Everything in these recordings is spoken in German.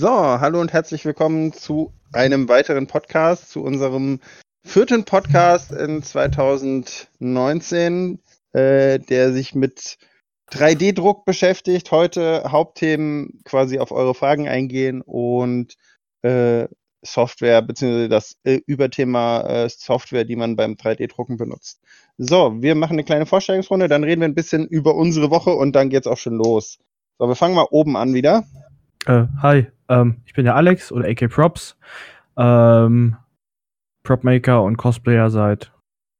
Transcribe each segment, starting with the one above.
So, hallo und herzlich willkommen zu einem weiteren Podcast, zu unserem vierten Podcast in 2019, äh, der sich mit 3D-Druck beschäftigt. Heute Hauptthemen quasi auf eure Fragen eingehen und äh, Software, beziehungsweise das äh, Überthema äh, Software, die man beim 3D-Drucken benutzt. So, wir machen eine kleine Vorstellungsrunde, dann reden wir ein bisschen über unsere Woche und dann geht's auch schon los. So, wir fangen mal oben an wieder. Äh, hi, ähm, ich bin der Alex oder AK Props. Ähm, Propmaker und Cosplayer seit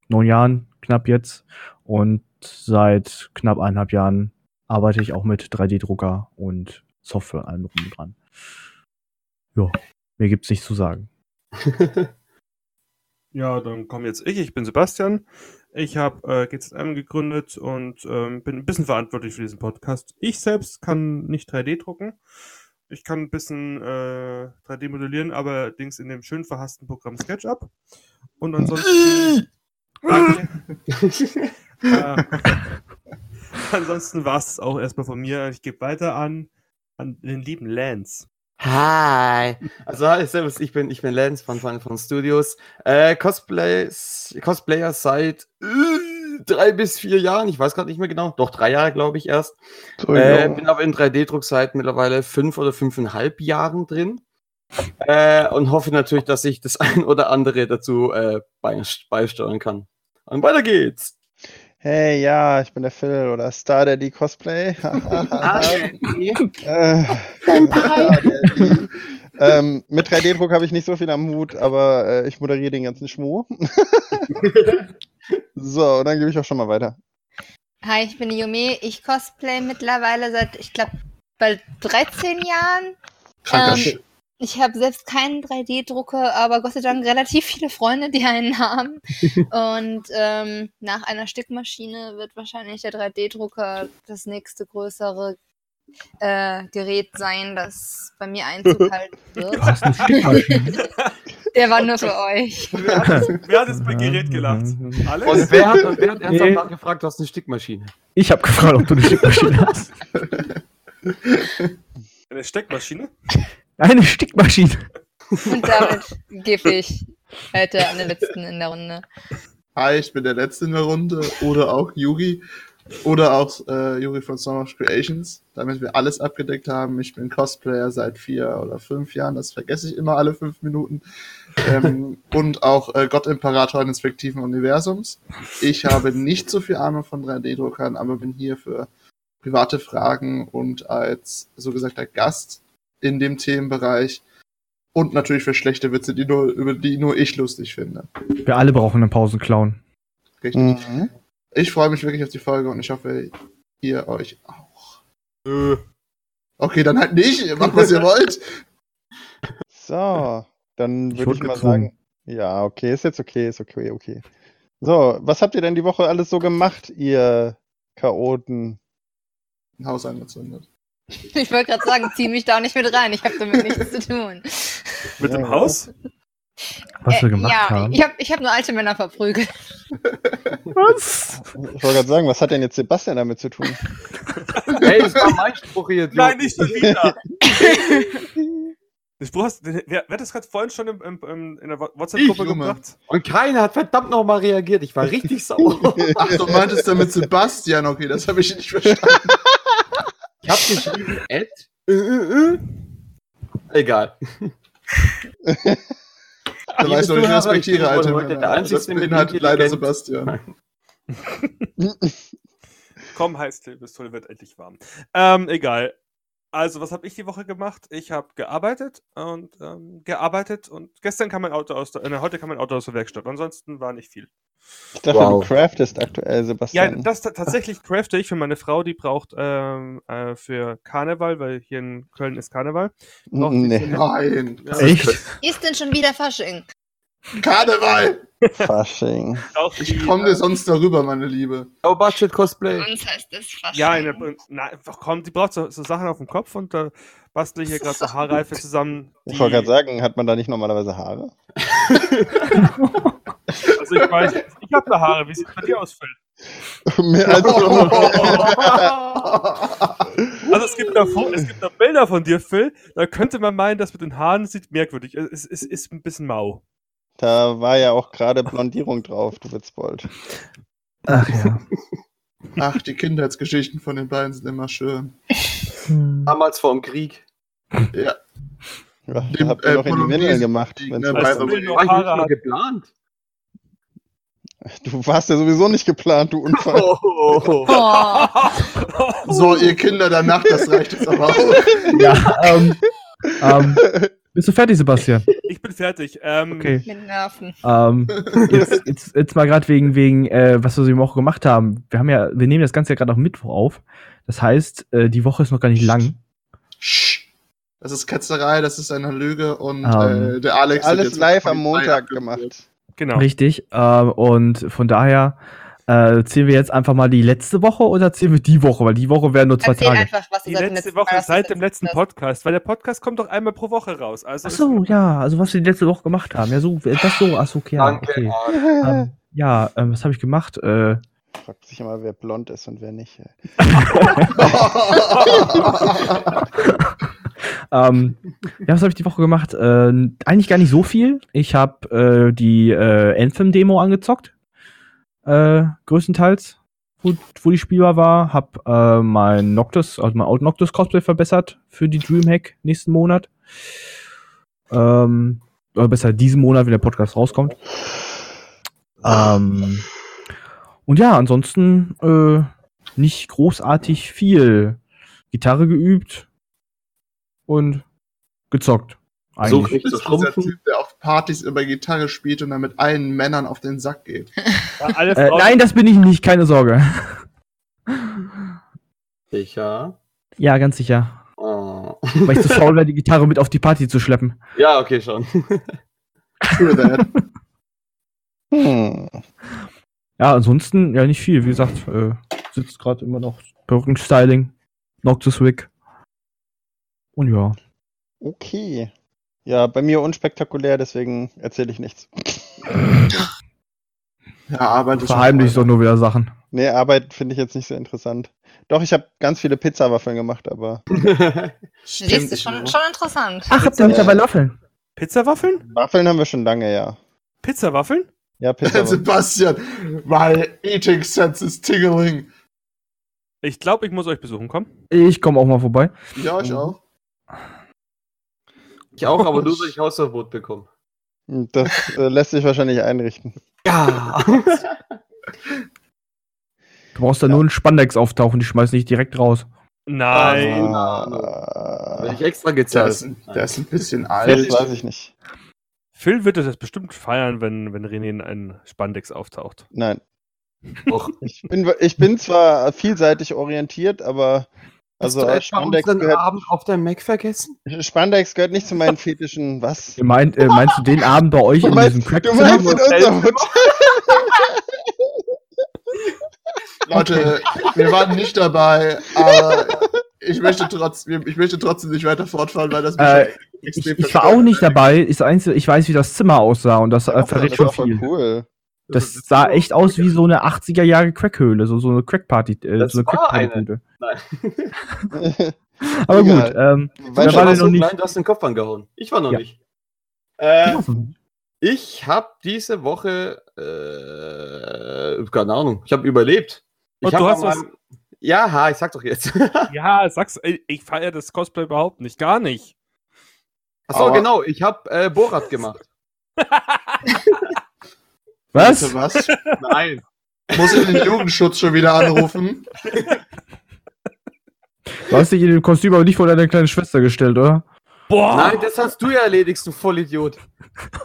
neun Jahren, knapp jetzt. Und seit knapp eineinhalb Jahren arbeite ich auch mit 3D-Drucker und Software allem drum und dran. Ja, mir gibt's nichts zu sagen. Ja, dann komme jetzt ich. Ich bin Sebastian. Ich habe äh, GZM gegründet und ähm, bin ein bisschen verantwortlich für diesen Podcast. Ich selbst kann nicht 3D drucken. Ich kann ein bisschen äh, 3D modellieren, aber allerdings in dem schön verhassten Programm SketchUp. Und ansonsten. Danke. äh, ansonsten war es auch erstmal von mir. Ich gebe weiter an, an den lieben Lance. Hi. Also hi, servus, ich bin, ich bin Lance von Final von Studios. Äh, Cosplays, Cosplayer seit äh, drei bis vier Jahren, ich weiß gerade nicht mehr genau, doch drei Jahre glaube ich erst. So, Äh, bin aber in 3D-Druck seit mittlerweile fünf oder fünfeinhalb Jahren drin. Äh, und hoffe natürlich, dass ich das ein oder andere dazu äh, beis- beisteuern kann. Und weiter geht's. Hey, ja, ich bin der Phil oder Star Daddy Cosplay. äh, ähm, mit 3D-Druck habe ich nicht so viel am Hut, aber äh, ich moderiere den ganzen Schmuh. so, und dann gebe ich auch schon mal weiter. Hi, ich bin die Yume. Ich cosplay mittlerweile seit, ich glaube, bald 13 Jahren. Kranker Ähm. Ich habe selbst keinen 3D-Drucker, aber Gott sei Dank relativ viele Freunde, die einen haben. Und ähm, nach einer Stickmaschine wird wahrscheinlich der 3D-Drucker das nächste größere äh, Gerät sein, das bei mir Einzug halten wird. Du hast eine Stickmaschine. Der war nur für euch. Wer hat, jetzt- wer hat jetzt bei Gerät gelacht? Alex? Und wer hat, und wer hat ernsthaft Nee. nachgefragt, du hast eine Stickmaschine? Ich habe gefragt, ob du eine Stickmaschine hast. Eine Steckmaschine? Eine Stickmaschine. Und damit gebe ich heute an den letzten in der Runde. Hi, ich bin der Letzte in der Runde. Oder auch Yuri. Oder auch äh, Yuri von Song of Creations. Damit wir alles abgedeckt haben. Ich bin Cosplayer seit vier oder fünf Jahren. Das vergesse ich immer alle fünf Minuten. Ähm, und auch äh, Gott Imperator eines fiktiven Universums. Ich habe nicht so viel Ahnung von 3D-Druckern, aber bin hier für private Fragen und als so gesagter Gast in dem Themenbereich. Und natürlich für schlechte Witze, die nur, über die nur ich lustig finde. Wir alle brauchen einen Pausenclown. Richtig. Mhm. Ich freue mich wirklich auf die Folge und ich hoffe, ihr euch auch. Okay, dann halt nicht. Ihr macht, was ihr wollt. So, dann Ich würde wurde ich mal sagen. Ja, okay, ist jetzt okay, ist okay, okay. So, was habt ihr denn die Woche alles so gemacht, ihr Chaoten? Ein Haus angezündet. Ich wollte gerade sagen, zieh mich da nicht mit rein. Ich habe damit nichts zu tun. Mit dem Ja. Haus? Was wir Äh, gemacht ja, haben. ich habe ich hab nur alte Männer verprügelt. Was? Ich wollte gerade sagen, was hat denn jetzt Sebastian damit zu tun? Hey, es war mein Spruch hier. Nein, nicht schon wieder. Den Spruch hast, den, wer, wer hat das gerade vorhin schon im, im, im, in der WhatsApp-Gruppe gebracht? Und keiner hat verdammt nochmal reagiert. Ich war richtig sauer. Ach, du meintest damit Sebastian. Okay, das habe ich nicht verstanden. Ich hab geschrieben, Ed. Äh, äh, äh. Egal. Da weißt du, ich respektiere ich bin alte heute Männer. der Einzige, Das mit ich leider. Sebastian. Komm, Heißklebepistole wird endlich warm. Ähm, egal. Also, was habe ich die Woche gemacht? Ich habe gearbeitet und ähm, gearbeitet und gestern kam mein Auto aus der, äh, heute kam mein Auto aus der Werkstatt. Ansonsten war nicht viel. Ich dachte, Wow. du craftest aktuell, Ja, Sebastian. das ta- tatsächlich crafte ich für meine Frau, die braucht ähm, äh, für Karneval, weil hier in Köln ist Karneval. braucht nee, Nein. Ja, Echt? Ist denn schon wieder Fasching? Karneval. Fasching. Ich komme äh, dir sonst darüber, meine Liebe. Low Budget Cosplay. uns heißt es Fasching. Ja, na, einfach komm, die braucht so, so Sachen auf dem Kopf und da bastle ich hier gerade so Haarreife zusammen. Ich wollte gerade sagen, hat man da nicht normalerweise Haare? Also ich weiß, ich habe da Haare, wie sieht es bei dir aus, Phil? Mehr als Also es gibt, da, es gibt da Bilder von dir, Phil. Da könnte man meinen, das mit den Haaren sieht merkwürdig. Es, es, es ist ein bisschen mau. Da war ja auch gerade Blondierung drauf, du Witzbold. Ach ja. Ach, die Kindheitsgeschichten von den beiden sind immer schön. Damals vor dem Krieg. Ja, Ja, Dem, habt ihr äh, noch in die Windeln gemacht. wenn's ne, bei War geplant. Du warst ja sowieso nicht geplant, du Unfall. Oh. Oh. So, ihr Kinder der Nacht, das reicht jetzt aber auch. ja ähm, ähm, bist du fertig, Sebastian? Ich bin fertig. Ähm, Okay. Mit Nerven. Ähm, jetzt, jetzt, jetzt mal gerade wegen, wegen äh, was wir so die Woche gemacht haben. Wir haben ja, wir nehmen das Ganze ja gerade auf Mittwoch auf. Das heißt, äh, die Woche ist noch gar nicht lang. Sch. Das ist Ketzerei, das ist eine Lüge und Ähm, äh, der Alex hat Alles jetzt live am Montag gemacht. Genau. Richtig. Ähm, und von daher äh, zählen wir jetzt einfach mal die letzte Woche oder zählen wir die Woche? Weil die Woche wären nur zwei Erzähl Tage. einfach, was Die letzte letzten Woche Mal seit dem letzten Podcast, weil der Podcast kommt doch einmal pro Woche raus. Also Ach so, ja, also was wir die letzte Woche gemacht haben. Ja, so, das so, ach so, okay. Ja, Danke. okay. Ähm, ja, ähm, was habe ich gemacht? Äh, Fragt sich immer, wer blond ist und wer nicht. ähm, ja, was habe ich die Woche gemacht? Äh, eigentlich gar nicht so viel. Ich habe äh, die äh, Anthem-Demo angezockt. Äh, größtenteils, wo, wo die spielbar war. Hab äh, mein Noctis, also mein Old Noctis Cosplay verbessert für die Dreamhack nächsten Monat. Ähm, oder besser diesen Monat, wenn der Podcast rauskommt. Ähm, und ja, ansonsten äh, nicht großartig viel. Gitarre geübt und gezockt. So Eigentlich. nicht zu Das. Typ, der Partys über Gitarre spielt und dann mit allen Männern auf den Sack geht. alle Äh, Frauen, nein, das bin ich nicht, keine Sorge. Sicher. Ja, ganz sicher. Oh. Weil ich zu faul wäre, die Gitarre mit auf die Party zu schleppen. Ja, okay, schon. True that. Hm. Ja, ansonsten, ja, nicht viel. Wie gesagt, äh, sitzt gerade immer noch Perückenstyling, Noctis Wig. Und ja. Okay. Ja, bei mir unspektakulär, deswegen erzähle ich nichts. Ja, Arbeit ist Verheimlich doch nur wieder Sachen. Nee, Arbeit finde ich jetzt nicht so interessant. Doch, ich habe ganz viele Pizzawaffeln gemacht, aber Siehst du, ich schon, schon interessant. Ach, habt ihr mittlerweile Waffeln? Pizzawaffeln? Waffeln haben wir schon lange, ja. Pizzawaffeln? Ja, Pizzawaffeln. Sebastian, my eating sense is tingling. Ich glaube, ich muss euch besuchen kommen. Ich komme auch mal vorbei. Ja, ich auch. Ich auch, aber nur, weil ich Hausverbot bekomme. Das äh, lässt sich wahrscheinlich einrichten. Ja. Du brauchst da nur einen Spandex auftauchen, die schmeißen dich direkt raus. Nein. Ah, Will ich extra Der gezahlt. ist, der ist ein bisschen das alt. weiß ich nicht. Phil wird das bestimmt feiern, wenn, wenn René in einen Spandex auftaucht. Nein. Och. Ich bin, ich bin zwar vielseitig orientiert, aber also Hast du Spandex unseren gehört, Abend auf deinem Mac vergessen? Spandex gehört nicht zu meinen fetischen. Was? Ihr meint, äh, meinst du den Abend bei euch Du in meinst, diesem du meinst in unserem Hotel? Leute, wir waren nicht dabei, aber ich möchte, trotz, ich möchte trotzdem nicht weiter fortfahren, weil das mich Äh, extrem Ich, ich war auch nicht dabei. Ich, das Einzige, ich weiß, wie das Zimmer aussah und das äh, verrät schon viel. cool. Das sah echt aus wie so eine 80er Jahre Crackhöhle, so, so eine Crackparty, äh, Das so eine war Crackparty-Bude. Nein. Aber Egal. gut, ähm, du, war noch nicht- klein, du hast den Kopf angehauen. Ich war noch Ja. nicht. Äh, ich habe diese Woche, äh, keine Ahnung, ich habe überlebt. Ich Und hab du hast was- Ja, ha, ich sag doch jetzt. Ja, sag's, ich feiere das Cosplay überhaupt nicht, gar nicht. Achso, Aber- genau, ich habe äh, Borat gemacht. was? Bitte was? Nein. Muss ich den Jugendschutz schon wieder anrufen? Du hast dich in dem Kostüm aber nicht vor deine kleine Schwester gestellt, oder? Boah! Nein, das hast du ja erledigt, du Vollidiot.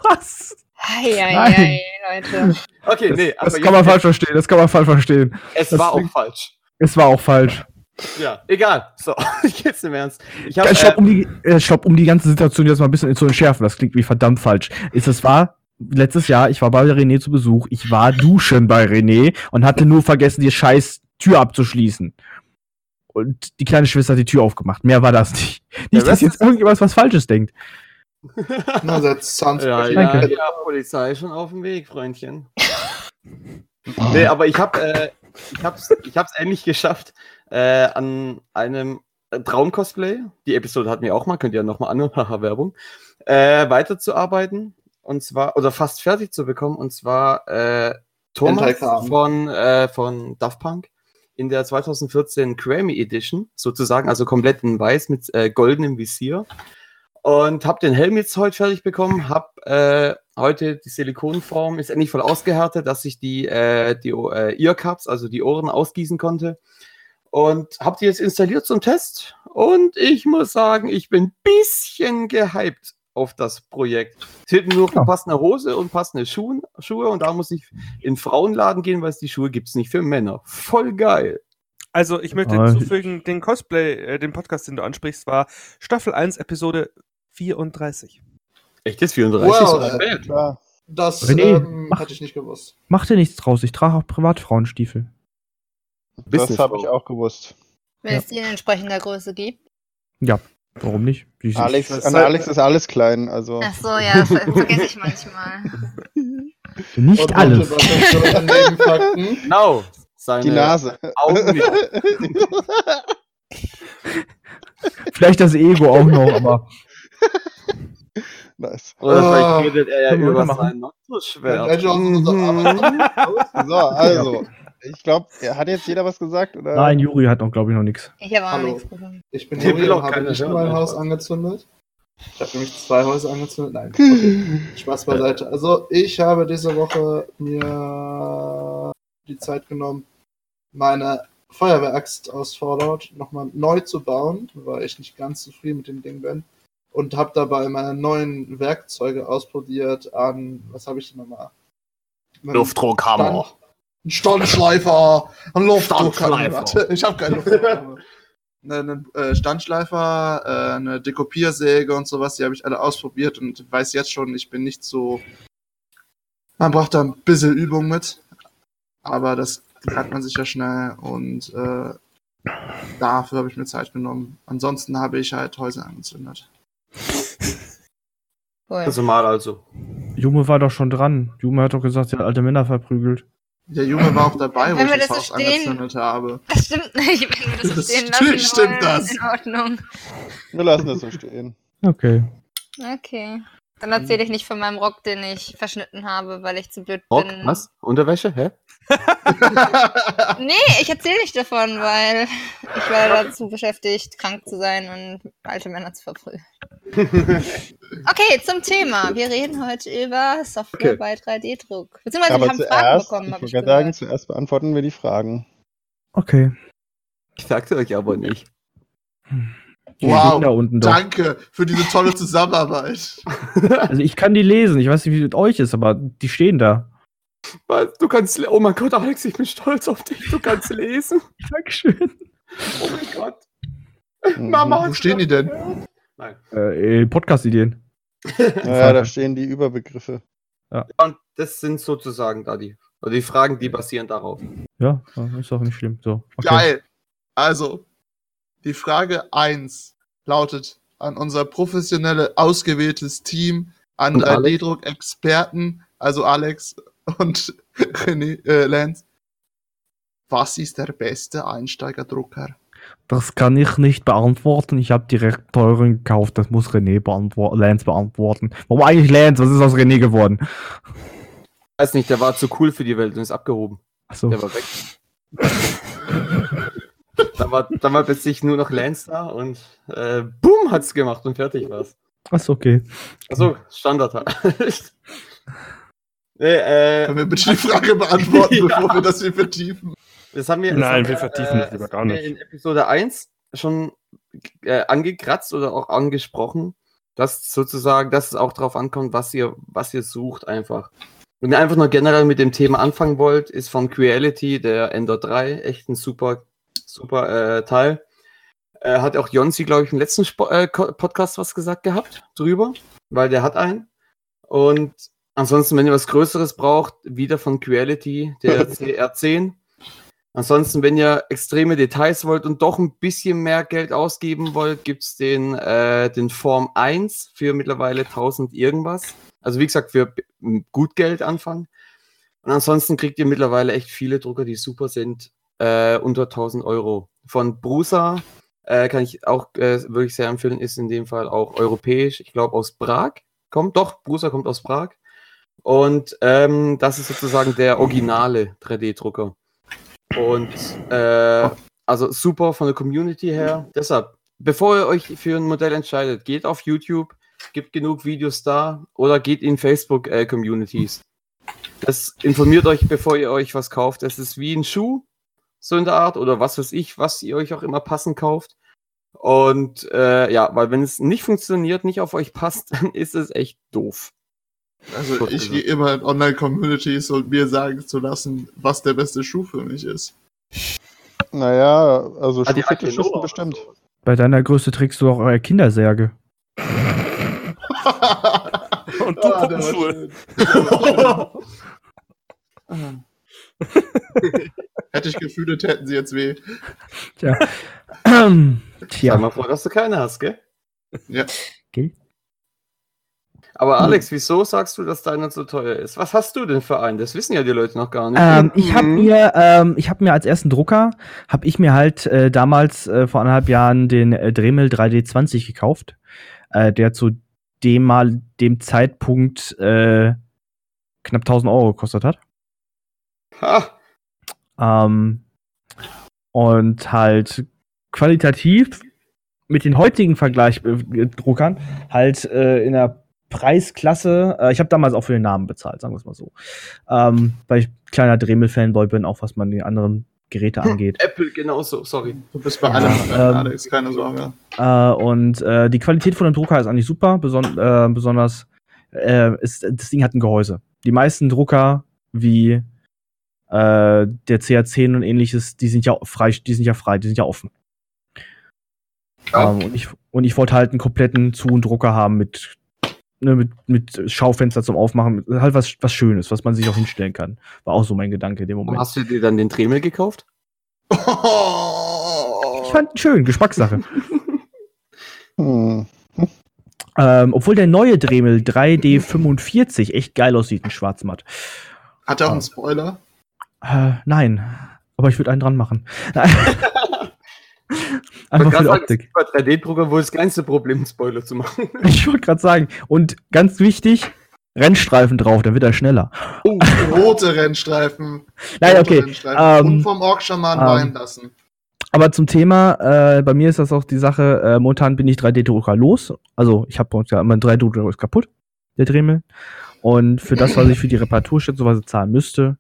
was? Eieiei, Leute. Okay, Das, nee, das kann man falsch verstehen, das kann man falsch verstehen. es das war auch falsch. Es war auch falsch. Ja, egal. So, jetzt im Ernst. Ich hab, Ja, stopp, äh, um die, äh, stopp, um die ganze Situation jetzt mal ein bisschen zu entschärfen. Das klingt wie verdammt falsch. Ist es wahr? Letztes Jahr, ich war bei René zu Besuch. Ich war duschen bei René und hatte nur vergessen, die scheiß Tür abzuschließen. Und die kleine Schwester hat die Tür aufgemacht. Mehr war das nicht. Nicht, dass Rest jetzt irgendjemand was Falsches denkt. Na, that sounds Ja, ja, ja, Polizei schon auf dem Weg, Freundchen. nee, aber ich habe äh, ich hab's, ich hab's endlich geschafft, äh, an einem Traum-Cosplay, die Episode hatten wir auch mal, könnt ihr ja nochmal anhören, haha, Werbung, äh, weiterzuarbeiten und zwar, oder fast fertig zu bekommen, und zwar äh, Thomas von, äh, von Daft Punk in der 2014 Grammy Edition, sozusagen, also komplett in weiß mit äh, goldenem Visier. Und habe den Helm jetzt heute fertig bekommen, habe äh, heute die Silikonform, ist endlich voll ausgehärtet, dass ich die, äh, die äh, Earcups, also die Ohren ausgießen konnte. Und habe die jetzt installiert zum Test. Und ich muss sagen, ich bin ein bisschen gehypt auf das Projekt. Es fehlt nur Ja. eine passende Hose und passende Schuhe, Schuhe. Und da muss ich in den Frauenladen gehen, weil es die Schuhe gibt es nicht für Männer. Voll geil. Also, ich möchte hinzufügen, den Cosplay, äh, den Podcast, den du ansprichst, war Staffel 1, Episode 34. Echt jetzt 34? Wow, so äh. Klar. Das René, ähm, mach- hatte ich nicht gewusst. Mach dir nichts draus. Ich trage auch Privatfrauenstiefel. Das habe ich auch gewusst. Wenn Ja. es die in entsprechender Größe gibt. Warum nicht? Alex, an Alex ist alles klein, also. Ach so, ja, ver vergesse ich manchmal. Nicht Und alles. Genau. Seine Die Nase. Augen. Vielleicht das Ego auch noch, aber nice. Oder Ah. vielleicht redet er ja über sein Noctus-Schwert. So, also. Ich glaube, hat jetzt jeder was gesagt? Oder? nein, Juri hat noch, glaube ich, noch nichts. Ich habe auch Hallo. nichts bekommen. Ich bin Juri und habe nicht mein. Haus angezündet. Ich habe nämlich zwei Häuser angezündet. Nein. Okay. Spaß beiseite. Also, ich habe diese Woche mir die Zeit genommen, meine Feuerwehraxt aus Fallout nochmal neu zu bauen, weil ich nicht ganz zufrieden mit dem Ding bin. Und habe dabei meine neuen Werkzeuge ausprobiert an, was habe ich denn nochmal? Luftdruckhammer. Ein Standschleifer, ein Luftdrucker. Ich habe keinen Luftdrucker. Einen äh, Standschleifer, äh, eine Dekopiersäge und sowas, die habe ich alle ausprobiert und weiß jetzt schon, ich bin nicht so. Man braucht da ein bisschen Übung mit, aber das hat man sich ja schnell und äh, dafür habe ich mir Zeit genommen. Ansonsten habe ich halt Häuser angezündet. Cool. Also mal also. Jume war doch schon dran. Jume hat doch gesagt, sie hat alte Männer verprügelt. Der Junge war auch dabei, wo Wenn ich wir das das so Haus stehen- angezündet habe. Das stimmt nicht, wenn wir das so Das stehen stimmt- lassen stimmt wollen. das. In Ordnung. Wir lassen das so stehen. Okay. Okay. Dann erzähle ich nicht von meinem Rock, den ich verschnitten habe, weil ich zu blöd Rock? bin. Was? Unterwäsche? Hä? Nee, ich erzähle nicht davon, weil ich war dazu beschäftigt, krank zu sein und alte Männer zu verprügeln. Okay, zum Thema. Wir reden heute über Software Okay. bei 3D-Druck. Beziehungsweise Aber wir haben Fragen zuerst, bekommen, ich gerade sagen, zuerst beantworten wir die Fragen. Okay. Ich sagte euch aber nicht. Wow, da. Danke für diese tolle Zusammenarbeit. Also ich kann die lesen. Ich weiß nicht, wie es mit euch ist, aber die stehen da. Was? Du kannst. Oh mein Gott, Alex, ich bin stolz auf dich. Du kannst lesen. Dankeschön. Oh mein Gott. Mhm. Mama, Wo stehen die denn? Nein. Äh, Podcast-Ideen. Naja, da stehen die Überbegriffe. Und das sind sozusagen da die. Oder die Fragen, die basieren darauf. Ja, ist doch nicht schlimm. So. Okay. Geil. Also, die Frage 1 lautet an unser professionelle, ausgewähltes Team, an Und Alex? 3D-Druck-Experten, also Alex und René, äh, Lance. Was ist der beste Einsteigerdrucker? Das kann ich nicht beantworten. Ich habe direkt teuren gekauft. Das muss René beantworten, Lance beantworten. Warum eigentlich Lance? Was ist aus René geworden? Weiß nicht, der war zu cool für die Welt und ist abgehoben. Achso. Der war weg. dann, war, dann war plötzlich nur noch Lance da und äh, boom, hat's gemacht und fertig war's. Achso, okay. Also Standard halt. nee, äh, Können wir bitte die Frage beantworten, Ja. bevor wir das hier vertiefen? Das haben wir, das Nein, haben wir vertiefen das lieber gar wir nicht. in Episode 1 schon äh, angekratzt oder auch angesprochen, dass sozusagen, dass es auch darauf ankommt, was ihr, was ihr sucht einfach. Wenn ihr einfach nur generell mit dem Thema anfangen wollt, ist von Creality der Ender 3 echt ein super, super äh, Teil. Äh, hat auch Jonsi, glaube ich, im letzten Spo äh, Podcast was gesagt gehabt drüber, weil der hat einen. Und ansonsten, wenn ihr was Größeres braucht, wieder von Creality, der CR10. Ansonsten, wenn ihr extreme Details wollt und doch ein bisschen mehr Geld ausgeben wollt, gibt's den, äh, den Form 1 für mittlerweile 1000 irgendwas. Also wie gesagt, für gut Geld anfangen. Und ansonsten kriegt ihr mittlerweile echt viele Drucker, die super sind, äh, unter 1000 Euro. Von Brusa äh, kann ich auch äh, wirklich sehr empfehlen, ist in dem Fall auch europäisch. Ich glaube aus Prag kommt, doch, Brusa kommt aus Prag. Und ähm, das ist sozusagen der originale 3D-Drucker. Und äh, also super von der Community her. Deshalb, bevor ihr euch für ein Modell entscheidet, geht auf YouTube, gibt genug Videos da oder geht in Facebook-Communities. das informiert euch, bevor ihr euch was kauft. Es ist wie ein Schuh, so in der Art, oder was weiß ich, was ihr euch auch immer passend kauft. Und äh, ja, weil wenn es nicht funktioniert, nicht auf euch passt, dann ist es echt doof. Also Gut, ich gehe immer in Online-Communities und mir sagen zu lassen, was der beste Schuh für mich ist. Naja, also Ah, die Schuhfetischisten Akinora bestimmt. Bei deiner Größe trägst du auch eure Kindersärge. Und du Ah, Puppenschuhe. schön. Hätte ich gefühlt, hätten sie jetzt weh. Tja. Tja. mal froh, dass du keine hast, gell? Ja. Gell? Aber Alex, wieso sagst du, dass deiner so teuer ist? Was hast du denn für einen? Das wissen ja die Leute noch gar nicht. Ähm, ich habe Mhm. mir, ähm, ich habe mir als ersten Drucker, habe ich mir halt äh, damals äh, vor anderthalb Jahren den äh, Dremel 3D20 gekauft, äh, der zu dem mal dem Zeitpunkt äh, knapp 1000 Euro gekostet hat. Ha, Ähm, und halt qualitativ mit den heutigen Vergleichdruckern halt äh, in der Preisklasse, äh, ich habe damals auch für den Namen bezahlt, sagen wir es mal so. Ähm, weil ich kleiner Dremel-Fanboy bin, auch was man die anderen Geräte angeht. Apple genauso, sorry. Du bist bei allem ähm, Alex, keine Sorge. Äh, und äh, die Qualität von dem Drucker ist eigentlich super, beson äh, besonders äh, ist, das Ding hat ein Gehäuse. Die meisten Drucker wie äh, der CA10 und ähnliches, die sind ja frei, die sind ja frei, die sind ja offen. Ja. Ähm, und ich, und ich wollte halt einen kompletten Zu- und Drucker haben mit, ne, mit, mit Schaufenster zum Aufmachen, halt was, was Schönes, was man sich auch hinstellen kann. War auch so mein Gedanke in dem Moment. hast du dir dann den Dremel gekauft? Ich fand ihn schön, Geschmackssache. Hm. ähm, obwohl der neue Dremel 3D45 echt geil aussieht in Schwarzmatt. Hat er auch einen Spoiler? Äh, nein, aber ich würde einen dran machen. Ich Einfach für die gerade sagen, Optik. Bei 3D-Drucker wohl das kleinste Problem, Spoiler zu machen. Ich wollte gerade sagen. Und ganz wichtig, Rennstreifen drauf, dann wird er schneller. Oh, rote Rennstreifen. Nein, rote okay. Rennstreifen. ähm, Und vom Orkschaman ähm, weinen lassen. Aber zum Thema, äh, bei mir ist das auch die Sache, äh, momentan bin ich 3D-Drucker los. Also ich habe ja immer ein 3D-Drucker ist kaputt, der Dremel. Und für das, was ich für die Reparatur schätzungsweise zahlen müsste,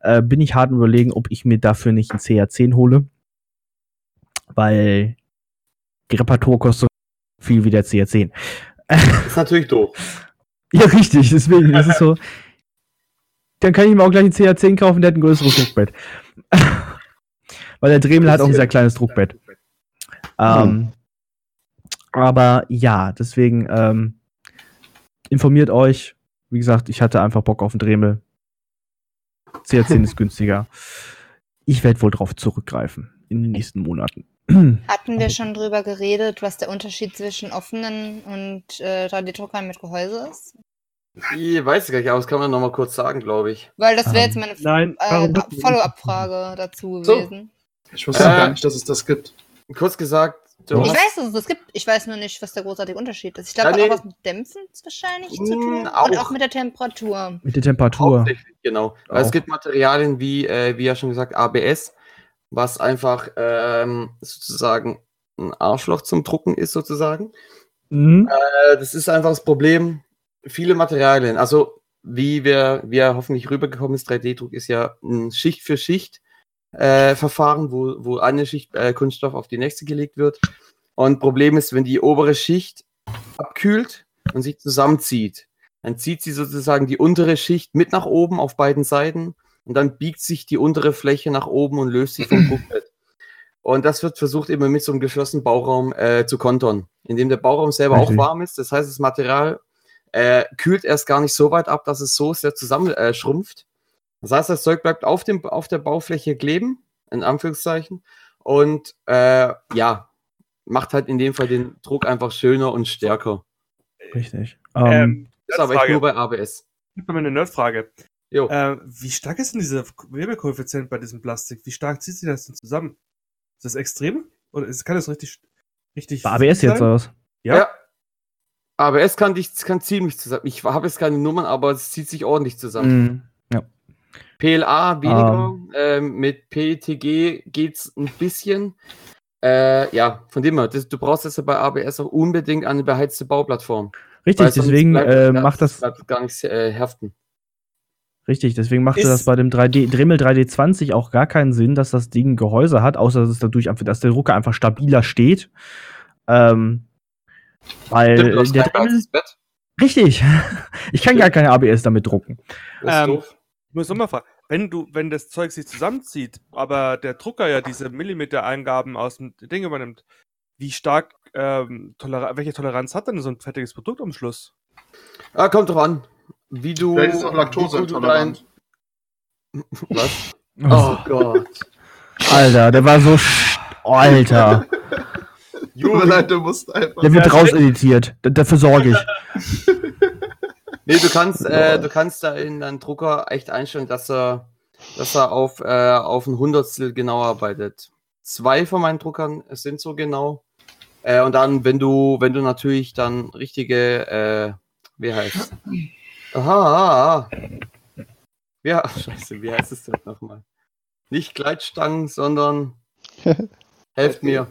äh, bin ich hart überlegen, ob ich mir dafür nicht einen CA10 hole. Weil die Reparatur kostet so viel wie der CA10. ist natürlich doof. Ja, richtig, deswegen, ist so. Dann kann ich mir auch gleich einen CA10 kaufen, der hat ein größeres Druckbett. Weil der Dremel hat auch ein sehr kleines Druckbett. Ähm, aber ja, deswegen ähm, informiert euch. Wie gesagt, ich hatte einfach Bock auf den Dremel. CA10 ist günstiger. Ich werde wohl drauf zurückgreifen in den nächsten Monaten. Hatten wir schon drüber geredet, was der Unterschied zwischen offenen und äh, 3D-Druckern mit Gehäuse ist? Ich weiß gar nicht, aber das kann man noch mal kurz sagen, glaube ich. Weil das wäre Ähm, jetzt meine äh, Follow-up-Frage dazu So. gewesen. Ich wusste Äh, gar nicht, dass es das gibt. Kurz gesagt, du Ich weiß, dass es das gibt. Ich weiß nur nicht, was der großartige Unterschied ist. Ich glaube, Ja, hat nee. auch was mit Dämpfen wahrscheinlich zu Mm, tun. Und auch. auch mit der Temperatur. Mit der Temperatur. Hauptsächlich, genau. Weil Auch. es gibt Materialien wie, äh, wie ja schon gesagt, ABS, was einfach ähm, sozusagen ein Arschloch zum Drucken ist, sozusagen. Mhm. Äh, das ist einfach das Problem. Viele Materialien, also wie wir, wie ja hoffentlich rübergekommen ist, 3D-Druck ist ja ein Schicht für Schicht äh, Verfahren, wo, wo eine Schicht äh, Kunststoff auf die nächste gelegt wird. Und Problem ist, wenn die obere Schicht abkühlt und sich zusammenzieht, dann zieht sie sozusagen die untere Schicht mit nach oben auf beiden Seiten und dann biegt sich die untere Fläche nach oben und löst sich vom Druckbett. Und das wird versucht immer mit so einem geschlossenen Bauraum äh, zu kontern, indem der Bauraum selber Richtig. auch warm ist. Das heißt, das Material äh, kühlt erst gar nicht so weit ab, dass es so sehr zusammen äh, schrumpft. Das heißt, das Zeug bleibt auf, dem, auf der Baufläche kleben, in Anführungszeichen, und äh, ja, macht halt in dem Fall den Druck einfach schöner und stärker. Richtig. Ähm, Ähm, Das ist aber echt nur bei ABS. Ich habe eine Nerdfrage. Jo. Äh, wie stark ist denn dieser Wärmekoeffizient bei diesem Plastik? Wie stark zieht sich das denn zusammen? Ist das extrem? Oder ist, kann das richtig, richtig. Bei ABS sein? jetzt was? Ja. Aber es kann, dich, kann ziemlich zusammen. Ich habe jetzt keine Nummern, aber es zieht sich ordentlich zusammen. Mhm. Ja. PLA weniger. Ähm, mit PETG geht's ein bisschen. Äh, ja, von dem her, das, du brauchst jetzt bei ABS auch unbedingt eine beheizte Bauplattform. Richtig, deswegen bleibt- äh, macht das bleibt gar nichts äh, heften. Richtig, deswegen machte Ist- das bei dem 3D Dremel 3D20 auch gar keinen Sinn, dass das Ding Gehäuse hat, außer dass es dadurch einfach, dass der Drucker einfach stabiler steht. Ähm, weil Stimmt, der Dremel, richtig, ich kann gar keine ABS damit drucken. Ähm, doof. Ich muss nochmal fragen, wenn du, wenn das Zeug sich zusammenzieht, aber der Drucker ja diese Millimeter-Eingaben aus dem Ding übernimmt, wie stark, ähm, Toler welche Toleranz hat denn so ein fertiges Produkt am Schluss? Ah, kommt drauf an. Wie du. Vielleicht ist auch wie Laktose du dein- intolerant. Was? Oh Gott. Alter, der war so. sch- Oh, Alter, Tut mir leid, du musst einfach. der wird rauseditiert. Dafür sorge ich. Nee, du kannst, äh, du kannst da in deinen Drucker echt einstellen, dass er, dass er auf, äh, auf ein Hundertstel genau arbeitet. Zwei von meinen Druckern sind so genau. Äh, und dann, wenn du, wenn du natürlich dann richtige, äh, wie heißt Aha. Ja, scheiße, wie heißt es denn nochmal? Nicht Gleitstangen, sondern helft mir.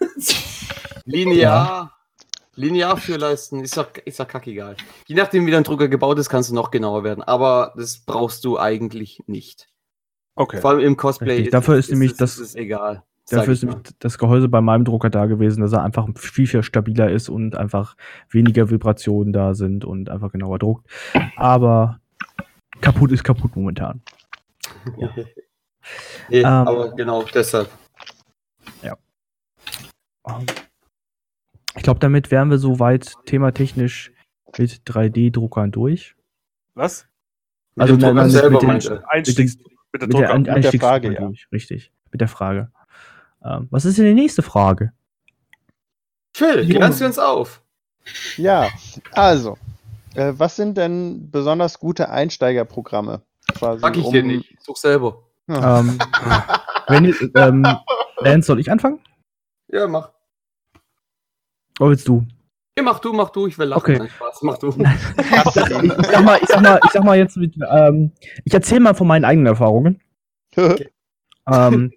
Linear. Linear für leisten, ist doch, ist doch kackegal. Je nachdem, wie dein Drucker gebaut ist, kannst du noch genauer werden. Aber das brauchst du eigentlich nicht. Okay. Vor allem im Cosplay. Richtig, dafür ist nämlich es- das- ist egal. Dafür ist nämlich das Gehäuse bei meinem Drucker da gewesen, dass er einfach viel, viel stabiler ist und einfach weniger Vibrationen da sind und einfach genauer druckt. Aber kaputt ist kaputt momentan. mal. nee, Ähm, aber genau, deshalb. Ich glaube, damit wären wir soweit thematechnisch mit 3D-Druckern durch. Was? Mit Also dem nein, Drucker nein, selber mit den- mit der Mit der, Frage, ja. durch. Richtig. Mit der Frage. Ähm, was ist denn die nächste Frage? Phil, Jo. klärst du uns auf? Ja, also, äh, was sind denn besonders gute Einsteigerprogramme? Quasi, Sag ich dir nicht. Such selber. Ja. ähm, wenn, ähm, Lance, soll ich anfangen? Ja, mach. Oder willst du? Ja, mach du, mach du, ich will lachen. Okay. Nein, Spaß, mach du. Ich sag mal, ich sag mal, ich sag mal jetzt mit, ähm, ich erzähle mal von meinen eigenen Erfahrungen. Ähm,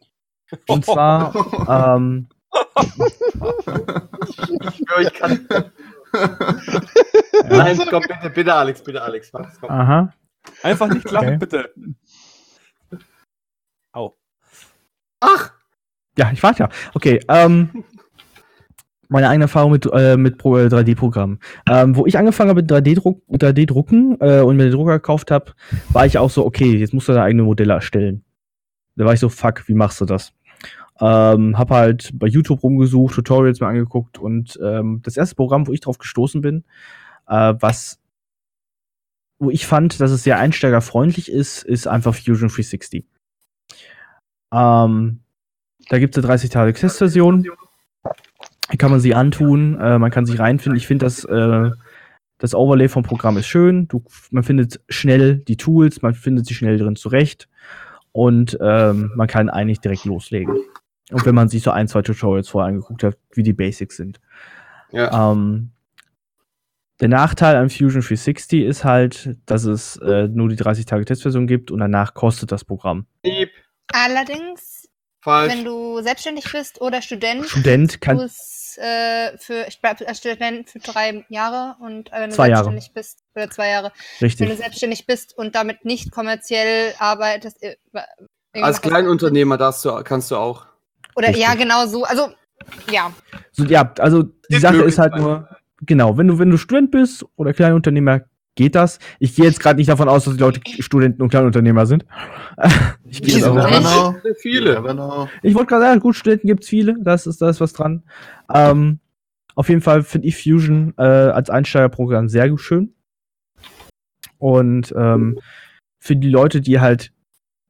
und zwar, ähm, Ja, ich kann. Nein, komm, bitte, bitte, Alex, bitte, Alex. Mach's, komm. aha, Einfach nicht lachen, Okay. bitte. Ach! ja, ich warte ja. Okay, ähm, meine eigene Erfahrung mit, äh, mit Pro- äh, 3D-Programmen. Ähm, wo ich angefangen habe mit 3D-Druck, 3D-Drucken äh, und mir den Drucker gekauft habe, war ich auch so, okay, jetzt musst du deine eigene Modelle erstellen. Da war ich so, fuck, wie machst du das? Ähm, hab halt bei YouTube rumgesucht, Tutorials mir angeguckt und ähm, das erste Programm, wo ich drauf gestoßen bin, äh, was wo ich fand, dass es sehr einsteigerfreundlich ist, ist einfach Fusion 360. Ähm, da gibt es eine 30 Tage Testversion. Kann man sie antun, äh, man kann sich reinfinden. Ich finde, das, äh, das Overlay vom Programm ist schön. Du, man findet schnell die Tools, man findet sich schnell drin zurecht und ähm, man kann eigentlich direkt loslegen. Und wenn man sich so ein, zwei Tutorials vorher angeguckt hat, wie die Basics sind. Ja. Ähm, der Nachteil an Fusion 360 ist halt, dass es äh, nur die 30-Tage-Testversion gibt und danach kostet das Programm. Allerdings, falsch. wenn du selbstständig bist oder Student, Student du kann es äh, für, ich bleib als Student für drei Jahre und äh, wenn du Zwei Jahre. selbstständig bist, oder zwei Jahre, wenn du richtig. selbstständig bist und damit nicht kommerziell arbeitest, äh, Als Kleinunternehmer darfst du, kannst du auch. Oder Richtig. ja, genau so. Also, ja. So, ja, also die Ist Sache ist halt nur, genau, wenn du, wenn du Student bist oder Kleinunternehmer, geht das. Ich gehe jetzt gerade nicht davon aus, dass die Leute Studenten und Kleinunternehmer sind. ich gehe know. You Viele. Ich wollte gerade sagen, gut, Studenten gibt's viele, das ist, da ist was dran. Ähm, auf jeden Fall finde ich Fusion äh, als Einsteigerprogramm sehr schön. Und ähm, für die Leute, die halt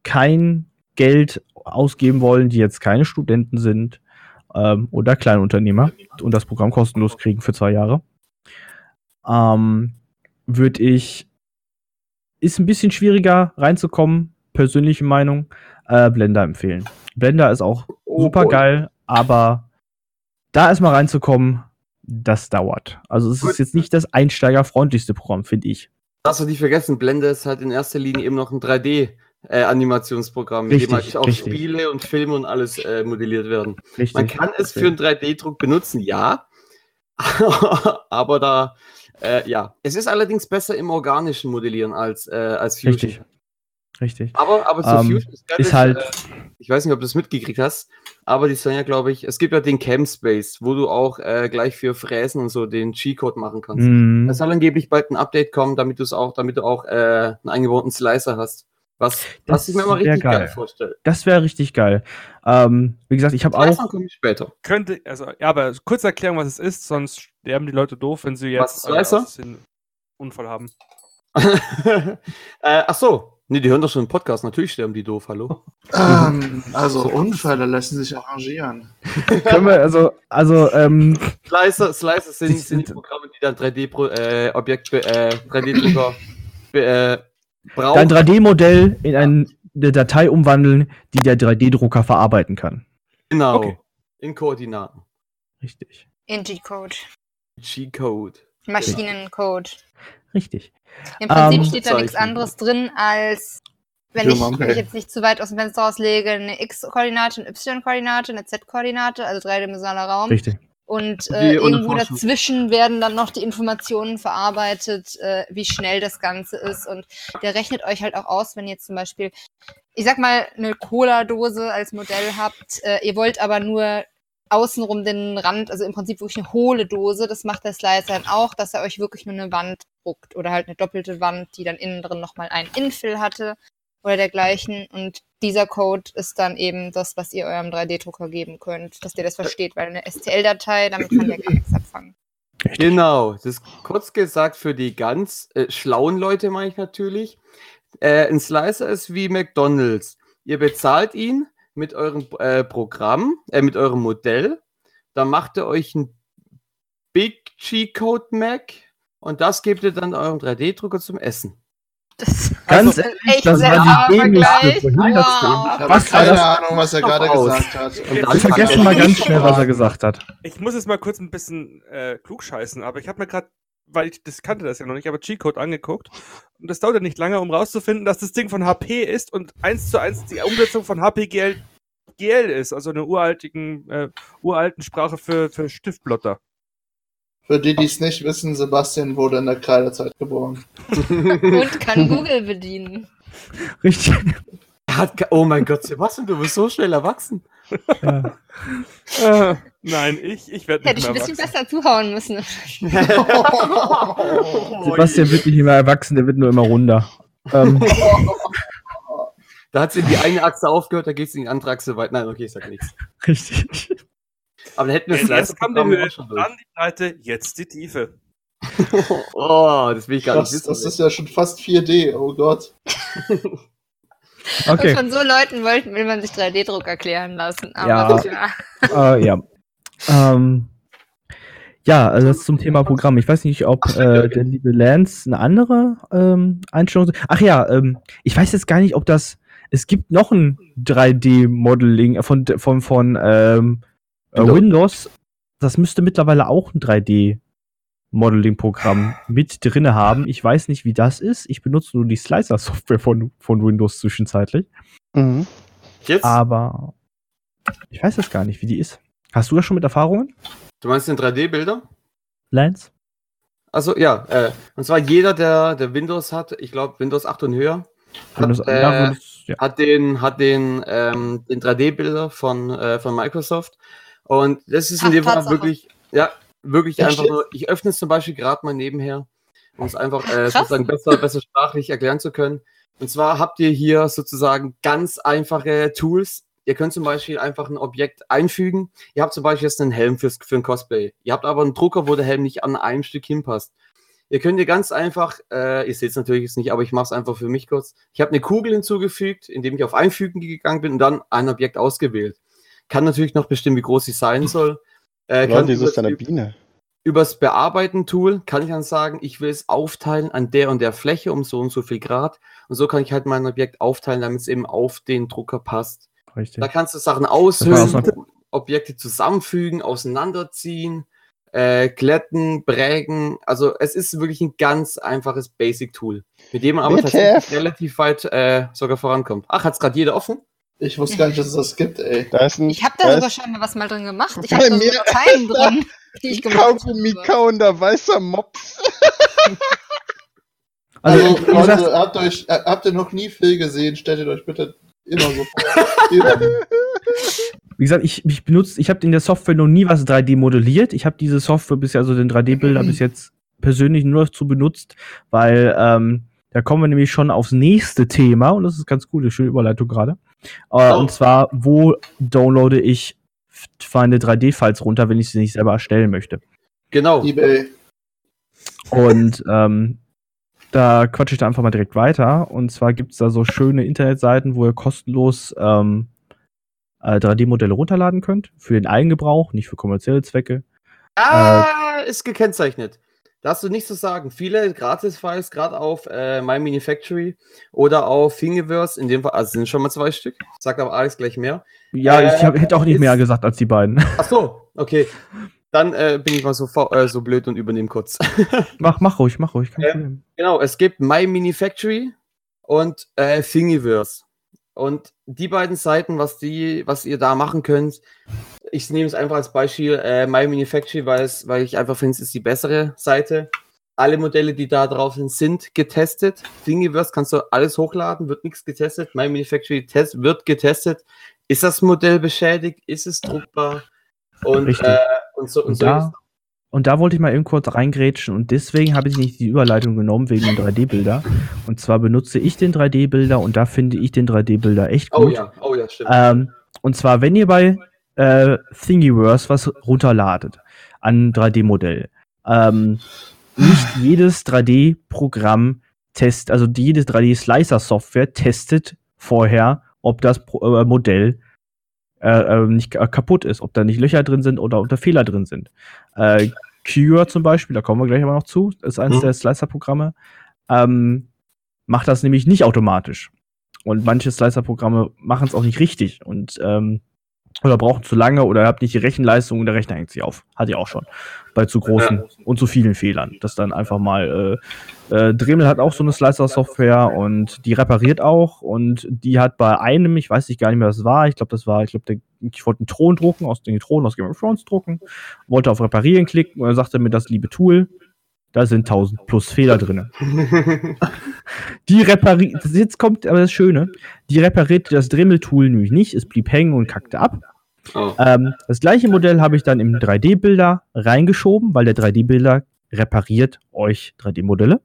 kein Geld ausgeben wollen, die jetzt keine Studenten sind ähm, oder Kleinunternehmer und das Programm kostenlos kriegen für zwei Jahre, ähm, würde ich ist ein bisschen schwieriger reinzukommen, persönliche Meinung. Äh, Blender empfehlen. Blender ist auch Oh, super geil, aber da erstmal reinzukommen, das dauert. Also es Gut. ist jetzt nicht das einsteigerfreundlichste Programm, finde ich. Darfst du nicht vergessen, Blender ist halt in erster Linie eben noch ein 3D-Animationsprogramm, mit dem Richtig, halt auch richtig. Spiele und Filme und alles äh, modelliert werden. Richtig. Man kann es für einen 3D-Druck benutzen, ja. Aber da, äh, ja. Es ist allerdings besser im organischen Modellieren als, äh, als Fusion. Richtig. Richtig. Aber, aber zu Ähm, Fusion ist, ist halt- äh, ich weiß nicht, ob du es mitgekriegt hast, aber die sagen ja, glaube ich, es gibt ja den Camspace, wo du auch äh, gleich für Fräsen und so den G-Code machen kannst. Mhm. Es soll angeblich bald ein Update kommen, damit du es auch, damit du auch äh, einen eingebauten Slicer hast. Was, was Das ich mir mal richtig geil. geil. vorstelle. Das wäre richtig geil. Ähm, wie gesagt, ich habe auch. komme ich später. Könnte, also, ja, aber kurze Erklärung, was es ist, sonst sterben die Leute doof, wenn sie Was, jetzt aus den Unfall haben. äh, ach so. Nee, die hören doch schon einen Podcast. Natürlich sterben die doof, hallo. Ähm, also Unfälle lassen sich arrangieren. Können wir, also, also, ähm, Slicer, Slicer sind, Die sind die sind- Programme, die dann 3D-Objekt, äh, 3D-Drucker äh, brauchen. dein 3D-Modell in ein, eine Datei umwandeln, die der 3D-Drucker verarbeiten kann. Genau. Okay. In Koordinaten. Richtig. In G-Code. G-Code. Maschinencode. Richtig. Im Prinzip Ähm, steht da nichts anderes drin, als wenn ich mich jetzt nicht zu weit aus dem Fenster rauslege, eine X-Koordinate, eine Y-Koordinate, eine Z-Koordinate, also dreidimensionaler Raum. Richtig. Und äh, irgendwo dazwischen werden dann noch die Informationen verarbeitet, äh, wie schnell das Ganze ist. Und der rechnet euch halt auch aus, wenn ihr zum Beispiel, ich sag mal, eine Cola-Dose als Modell habt, äh, ihr wollt aber nur außenrum den Rand, also im Prinzip wirklich eine hohle Dose, das macht der Slicer dann auch, dass er euch wirklich nur eine Wand druckt oder halt eine doppelte Wand, die dann innen drin nochmal einen Infill hatte oder dergleichen. Und dieser Code ist dann eben das, was ihr eurem 3D-Drucker geben könnt, dass der das versteht, weil eine STL-Datei, damit kann der gar nichts anfangen. Genau, das ist kurz gesagt für die ganz äh, schlauen Leute, meine ich natürlich. Äh, ein Slicer ist wie McDonalds. Ihr bezahlt ihn mit eurem äh, Programm, äh, mit eurem Modell. Dann macht er euch ein Big G-Code Mac und das gebt ihr dann eurem 3D-Drucker zum Essen. Das Ganz ist ehrlich, echt das sehr war die dämlichste. Wow. Ich habe Was war keine das? Ahnung, was er gerade gesagt hat. Und Wir dann vergessen mal ganz schnell, was er gesagt hat. Ich muss jetzt mal kurz ein bisschen äh, klugscheißen, aber ich habe mir gerade, weil ich das kannte das ja noch nicht, aber G-Code angeguckt. Und das dauert ja nicht lange, um rauszufinden, dass das Ding von HP ist und eins zu eins die Umsetzung von HP GL, GL ist, also eine uraltigen, äh, uralten Sprache für, für Stiftblotter. Für die, die es nicht wissen, Sebastian wurde in der Kreiderzeit geboren. Und kann Google bedienen. Richtig. Er hat oh mein Gott, Sebastian, du bist so schnell erwachsen. Ja. Äh, nein, ich, ich werde Hätte nicht ich ein mehr bisschen wachsen. besser zuhauen müssen. Sebastian wird nicht immer erwachsen, der wird nur immer runder. Ähm, Da hat sie in die eine Achse aufgehört, da geht es in die andere Achse weiter. Nein, okay, ich sag nichts. richtig. Aber dann hätten wir Jetzt, das jetzt kam die Höhe, auch schon durch. dann die Breite, jetzt die Tiefe. Oh, das will ich gar Das, nicht wissen. das ist ja schon fast 4D, oh Gott. Und Okay. von so Leuten wollten, will man sich 3D-Druck erklären lassen. Aber Ja. klar. Äh, ja. Ähm, ja, also das zum Thema Programm. Ich weiß nicht, ob äh, der liebe Lance eine andere ähm, Einstellung. Ach ja, ähm, ich weiß jetzt gar nicht, ob das. Es gibt noch ein 3D-Modeling von, von, von ähm, äh, Windows. Windows. Das müsste mittlerweile auch ein 3D-Modeling-Programm mit drinne haben. Ich weiß nicht, wie das ist. Ich benutze nur die Slicer-Software von, von Windows zwischenzeitlich. Mhm. Jetzt, Aber ich weiß jetzt gar nicht, wie die ist. Hast du da schon mit Erfahrungen, du meinst den 3D-Bilder? Lance? Also ja, äh, und zwar jeder, der, der Windows hat, ich glaube Windows 8 und höher, hat, Windows- äh, ja, Windows- ja. hat den, hat den, ähm, den 3D-Bilder von, äh, von Microsoft. Und das ist in Ach, dem Fall wirklich, ja, wirklich Ja, einfach nur, ich öffne es zum Beispiel gerade mal nebenher, um es einfach äh, sozusagen besser, besser sprachlich erklären zu können. Und zwar habt ihr hier sozusagen ganz einfache Tools. Ihr könnt zum Beispiel einfach ein Objekt einfügen. Ihr habt zum Beispiel jetzt einen Helm fürs, für ein Cosplay. Ihr habt aber einen Drucker, wo der Helm nicht an einem Stück hinpasst. Ihr könnt ihr ganz einfach, äh, ihr seht es natürlich jetzt nicht, aber ich mache es einfach für mich kurz. Ich habe eine Kugel hinzugefügt, indem ich auf Einfügen gegangen bin und dann ein Objekt ausgewählt. Kann natürlich noch bestimmen, wie groß sie sein soll. Äh, Leute, kann wieso ist eine über- Biene? übers Bearbeiten-Tool kann ich dann sagen, ich will es aufteilen an der und der Fläche um so und so viel Grad. Und so kann ich halt mein Objekt aufteilen, damit es eben auf den Drucker passt. Richtig. Da kannst du Sachen aushöhlen, Objekte zusammenfügen, auseinanderziehen, äh, glätten, prägen. Also es ist wirklich ein ganz einfaches Basic-Tool, mit dem man aber WTF. tatsächlich relativ weit äh, sogar vorankommt. Ach, hat's gerade jeder offen? Ich wusste gar nicht, dass es das gibt, ey. Da ist ein, Ich habe da da sogar schon was mal drin gemacht. Ich habe da sogar Dateien drin, die ich gemacht habe. kauender weißer Mops. Also, Also, Leute, habt, euch, habt ihr noch nie Phil gesehen? Stellt ihr euch bitte immer so vor. Wie gesagt, ich, ich benutze, ich habe in der Software noch nie was 3D modelliert. Ich habe diese Software bisher, also den 3D-Bilder bis jetzt persönlich nur dazu benutzt, weil ähm, da kommen wir nämlich schon aufs nächste Thema und das ist ganz cool, eine schöne Überleitung gerade. Äh, Oh. Und zwar, wo downloade ich meine 3D-Files runter, wenn ich sie nicht selber erstellen möchte? Genau. Ebay. Und ähm, da quatsche ich da einfach mal direkt weiter. Und zwar gibt es da so schöne Internetseiten, wo ihr kostenlos ähm, äh, 3D-Modelle runterladen könnt. Für den Eigengebrauch, nicht für kommerzielle Zwecke. Ah, ist gekennzeichnet. Da hast du nichts zu sagen. Viele Gratis-Files, gerade auf äh, My Mini Factory oder auf Thingiverse, in dem Fall, also sind schon mal zwei Stück. Sagt aber Alex gleich mehr. Ja, Äh, ich hab, hätte auch nicht ist- mehr gesagt als die beiden. Ach so, okay. Dann äh, bin ich mal so, äh, so blöd und übernehme kurz. mach, mach ruhig, mach ruhig. Ähm. Genau, es gibt My Mini Factory und äh, Thingiverse. Und die beiden Seiten, was die, was ihr da machen könnt, ich nehme es einfach als Beispiel äh, My Mini Factory, weil es, weil ich einfach finde, es ist die bessere Seite. Alle Modelle, die da drauf sind, sind getestet. Thingiverse kannst du alles hochladen, wird nichts getestet. My Mini Factory Test wird getestet. Ist das Modell beschädigt? Ist es druckbar? Und, äh, und so und, Und so. da, und da wollte ich mal eben kurz reingrätschen und deswegen habe ich nicht die Überleitung genommen wegen dem 3D-Bilder. Und zwar benutze ich den 3D-Bilder und da finde ich den 3D-Bilder echt gut. Oh ja, oh ja, stimmt. Ähm, und zwar, wenn ihr bei äh, Thingiverse was runterladet an 3D-Modell, ähm, nicht jedes 3D-Programm test, also jede 3D-Slicer-Software testet vorher, ob das Pro äh, Modell äh, äh, nicht ka- kaputt ist, ob da nicht Löcher drin sind oder ob da Fehler drin sind. Äh, Cure zum Beispiel, da kommen wir gleich aber noch zu, ist eines Mhm. der Slicer-Programme, ähm, macht das nämlich nicht automatisch. Und manche Slicer-Programme machen es auch nicht richtig und ähm, oder brauchen zu lange oder ihr habt nicht die Rechenleistung und der Rechner hängt sich auf. Hatte ich auch schon. Bei zu großen und zu vielen Fehlern. Das dann einfach mal, äh, äh, Dremel hat auch so eine Slicer-Software und die repariert auch und die hat bei einem, ich weiß nicht gar nicht mehr, was es war, ich glaube, das war, ich glaube, ich wollte einen Thron drucken, aus den Thron aus Game of Thrones drucken, wollte auf Reparieren klicken und er sagte mir das liebe Tool, da sind 1000 plus Fehler drin. Die repariert, jetzt kommt aber das Schöne, die reparierte das Dremel-Tool nämlich nicht, es blieb hängen und kackte ab. oh. Ähm, das gleiche Modell habe ich dann im 3D-Bilder reingeschoben, weil der 3D-Bilder repariert euch 3D-Modelle.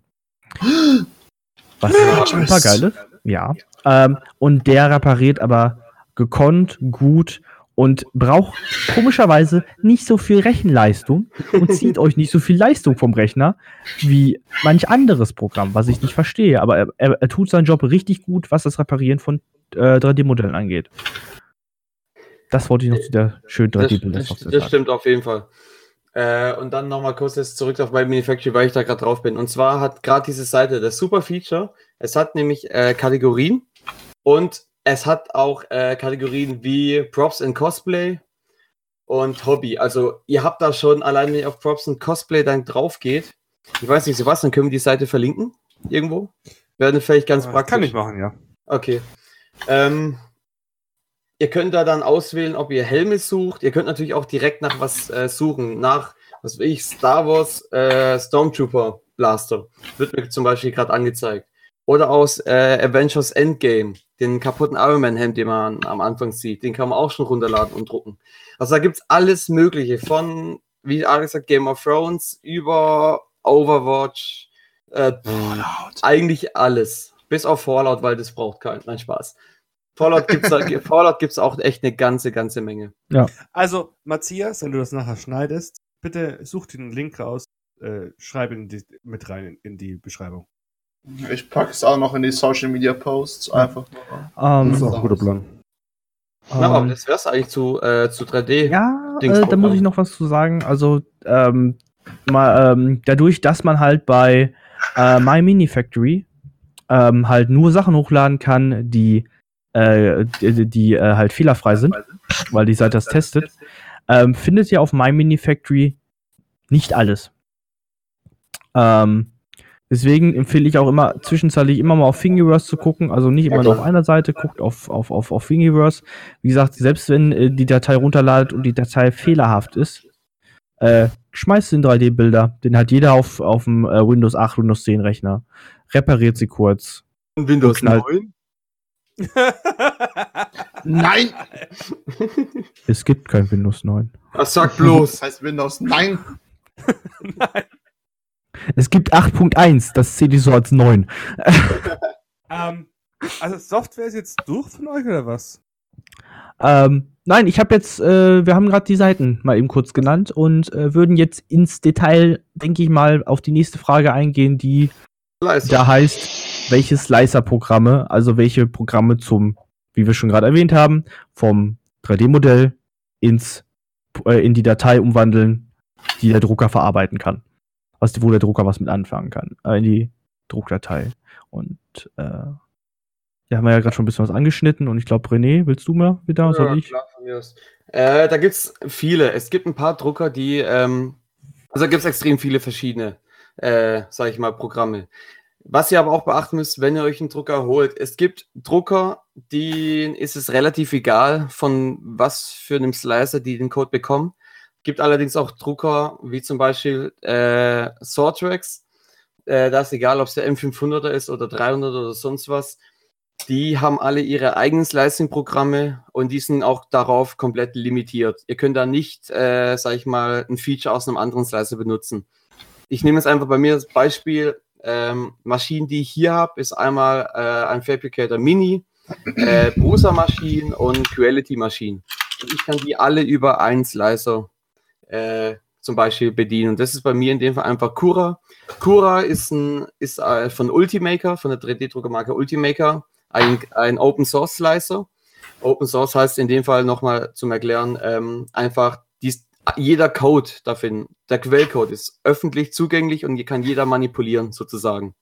Was super geil ist. Ja. Ähm, und der repariert aber gekonnt, gut und braucht komischerweise nicht so viel Rechenleistung und zieht euch nicht so viel Leistung vom Rechner wie manch anderes Programm, was ich nicht verstehe. Aber er, er, er tut seinen Job richtig gut, was das Reparieren von äh, 3D-Modellen angeht. Das wollte ich noch zu der schönen Das, 3D-Bilder das, das stimmt auf jeden Fall. Äh, und dann nochmal kurz jetzt zurück auf mein Manufacturing, weil ich da gerade drauf bin. Und zwar hat gerade diese Seite das super Feature. Es hat nämlich äh, Kategorien und es hat auch äh, Kategorien wie Props and Cosplay und Hobby. Also ihr habt da schon, allein wenn ihr auf Props and Cosplay dann drauf geht, ich weiß nicht, Sebastian, können wir die Seite verlinken? Irgendwo? Werden vielleicht ganz Das praktisch. kann ich machen, ja. Okay. Ähm, ihr könnt da dann auswählen, ob ihr Helme sucht. Ihr könnt natürlich auch direkt nach was äh, suchen. Nach, was weiß ich, Star Wars äh, Stormtrooper Blaster. Wird mir zum Beispiel gerade angezeigt. Oder aus äh, Avengers Endgame. Den kaputten Iron Man Helm, den man am Anfang sieht. Den kann man auch schon runterladen und drucken. Also da gibt es alles Mögliche. Von, wie Alex sagt, Game of Thrones über Overwatch. Äh, eigentlich alles. Bis auf Fallout, weil das braucht keinen. Nein, Spaß. Fallout gibt es Fallout gibt's auch echt eine ganze, ganze Menge. Also, Matthias, wenn du das nachher schneidest, bitte such den Link raus, äh, schreib ihn die, mit rein in, in die Beschreibung. Ich packe es auch noch in die Social Media Posts. Einfach nur. Ähm, Das ist auch ein guter Plan. Na, aber ähm, das wär's eigentlich zu, äh, zu 3D. Ja, äh, da muss ich noch was zu sagen. Also, ähm, mal, ähm, dadurch, dass man halt bei äh, My Mini Factory ähm, halt nur Sachen hochladen kann, die, äh, die, die äh, halt fehlerfrei sind, weil die Seite das testet, ähm, findet ihr auf My Mini Factory nicht alles. Ähm, deswegen empfehle ich auch immer zwischenzeitlich immer mal auf Thingiverse zu gucken, also nicht immer nur auf einer Seite, guckt auf, auf, auf, auf Thingiverse. Wie gesagt, selbst wenn äh, die Datei runterladet und die Datei fehlerhaft ist, äh, schmeißt den 3D-Bilder. Den hat jeder auf, auf dem äh, Windows 8, Windows 10 Rechner. Repariert sie kurz. Und Windows knallt- 9? Nein! Es gibt kein Windows 9. Was sag bloß? Das heißt Windows. Nein! Es gibt 8.1, das zähle ich so als 9. ähm, also Software ist jetzt durch von euch oder was? Ähm, nein, ich habe jetzt, äh, wir haben gerade die Seiten mal eben kurz genannt und äh, würden jetzt ins Detail, denke ich mal, auf die nächste Frage eingehen, die Leise. da heißt, welche Slicer-Programme, also welche Programme zum, wie wir schon gerade erwähnt haben, vom 3D-Modell ins, äh, in die Datei umwandeln, die der Drucker verarbeiten kann. Was, wo der Drucker was mit anfangen kann, äh, in die Druckdatei. Und äh, da haben wir ja gerade schon ein bisschen was angeschnitten und ich glaube, René, willst du mal wieder? Soll ich? klar, von mir aus. Äh, da gibt's viele. Es gibt ein paar Drucker, die, ähm, also da gibt's extrem viele verschiedene, äh, sag ich mal, Programme. Was ihr aber auch beachten müsst, wenn ihr euch einen Drucker holt, es gibt Drucker, denen ist es relativ egal, von was für einem Slicer die den Code bekommen. Gibt allerdings auch Drucker, wie zum Beispiel äh, Sortrex. Äh, da ist egal, ob es der M500er ist oder 300 oder sonst was. Die haben alle ihre eigenen Slicing-Programme und die sind auch darauf komplett limitiert. Ihr könnt da nicht, äh, sag ich mal, ein Feature aus einem anderen Slicer benutzen. Ich nehme jetzt einfach bei mir das Beispiel. Ähm, Maschinen, die ich hier habe, ist einmal äh, ein Fabricator Mini, äh, Prusa-Maschinen und Quality-Maschinen. Ich kann die alle über einen Slicer äh, zum Beispiel bedienen. Und das ist bei mir in dem Fall einfach Cura. Cura ist, ein, ist äh, von Ultimaker, von der 3D-Druckermarke Ultimaker, ein, ein Open Source Slicer. Open Source heißt in dem Fall nochmal zum Erklären, ähm, einfach dies, jeder Code dafür, der Quellcode ist öffentlich zugänglich und kann jeder manipulieren sozusagen.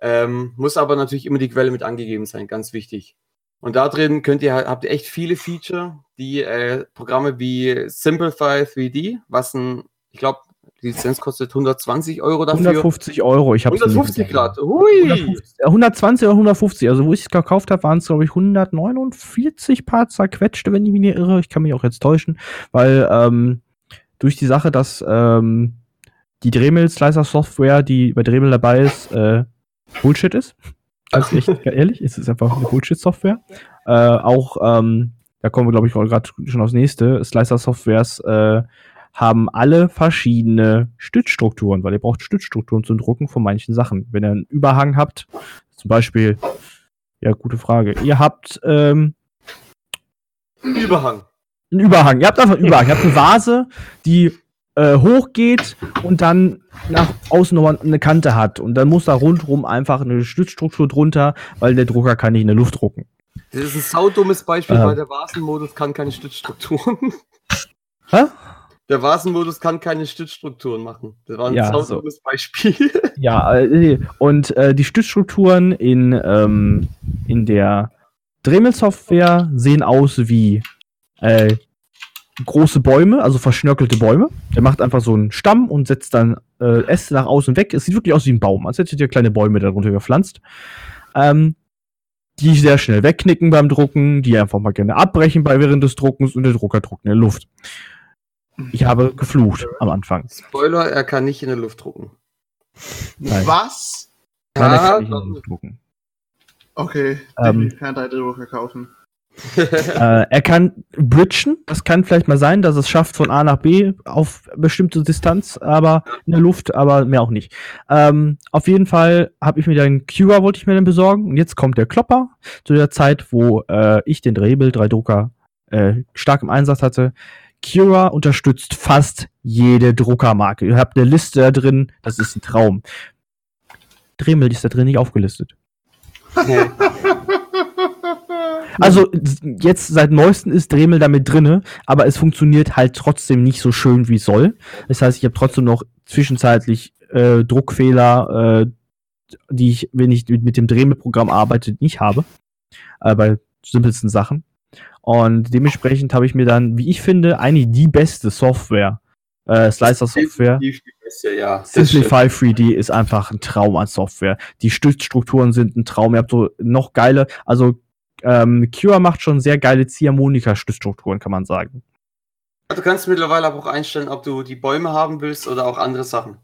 Ähm, muss aber natürlich immer die Quelle mit angegeben sein, ganz wichtig. Und da drin könnt ihr, habt ihr echt viele Feature, die äh, Programme wie Simplify 3D, was ein, ich glaube, die Lizenz kostet 120 Euro dafür. 150 Euro, ich habe 150 Grad. Hui! 150, äh, 120 oder 150. Also, wo ich es gekauft habe, waren es, glaube ich, 149 paar zerquetschte, wenn ich mich nicht irre. Ich kann mich auch jetzt täuschen, weil ähm, durch die Sache, dass ähm, die Dremel-Slicer-Software, die bei Dremel dabei ist, äh, Bullshit ist. Also echt ehrlich, es ist einfach eine Bullshit-Software. Äh, auch, ähm, da kommen wir, glaube ich, gerade schon aufs nächste. Slicer-Softwares äh, haben alle verschiedene Stützstrukturen, weil ihr braucht Stützstrukturen zum Drucken von manchen Sachen. Wenn ihr einen Überhang habt, zum Beispiel, ja, gute Frage. Ihr habt ähm, Überhang. einen Überhang. Ihr habt einfach einen Überhang. Ihr habt eine Vase, die äh, hochgeht und dann nach außen nochmal eine Kante hat. Und dann muss da rundherum einfach eine Stützstruktur drunter, weil der Drucker kann nicht in der Luft drucken. Das ist ein saudummes Beispiel, Ähm. weil der Vasenmodus kann keine Stützstrukturen. Hä? Der Vasenmodus kann keine Stützstrukturen machen. Das war ein Ja, saudummes Beispiel. Ja, äh, und äh, die Stützstrukturen in, ähm, in der Dremel-Software sehen aus wie äh, große Bäume, also verschnörkelte Bäume. Der macht einfach so einen Stamm und setzt dann äh, Äste nach außen weg. Es sieht wirklich aus wie ein Baum, als hättet ihr kleine Bäume darunter gepflanzt. Ähm, die sehr schnell wegknicken beim Drucken, die einfach mal gerne abbrechen bei während des Druckens und der Drucker druckt in der Luft. Ich habe geflucht am Anfang. Spoiler, er kann nicht in der Luft drucken. Nein. Was? Keiner Ja, kann nicht in der Luft drucken. Okay, Ähm. kann 3D-Drucker kaufen. Äh, er kann bridgen. Das kann vielleicht mal sein, dass es schafft von A nach B auf bestimmte Distanz, aber in der Luft, aber mehr auch nicht. Ähm, auf jeden Fall habe ich mir dann Cura wollte ich mir dann besorgen und jetzt kommt der Klopper zu der Zeit, wo äh, ich den Drehbild 3 Drucker äh, stark im Einsatz hatte. Cura unterstützt fast jede Druckermarke. Ihr habt eine Liste da drin, das ist ein Traum. Dremel ist da drin nicht aufgelistet. Also jetzt seit neuestem ist Dremel damit drinne, aber es funktioniert halt trotzdem nicht so schön wie es soll. Das heißt, ich habe trotzdem noch zwischenzeitlich äh, Druckfehler, äh, die ich, wenn ich mit, mit dem Dremel-Programm arbeite, nicht habe. Äh, bei simpelsten Sachen. Und dementsprechend habe ich mir dann, wie ich finde, eigentlich die beste Software, äh, Slicer-Software. Ja. Simplify 3D ist einfach ein Traum an Software. Die Stützstrukturen sind ein Traum. Ihr habt so noch geile, also ähm, Cure macht schon sehr geile Ziehharmonika-Stützstrukturen, kann man sagen. Du kannst mittlerweile aber auch einstellen, ob du die Bäume haben willst oder auch andere Sachen.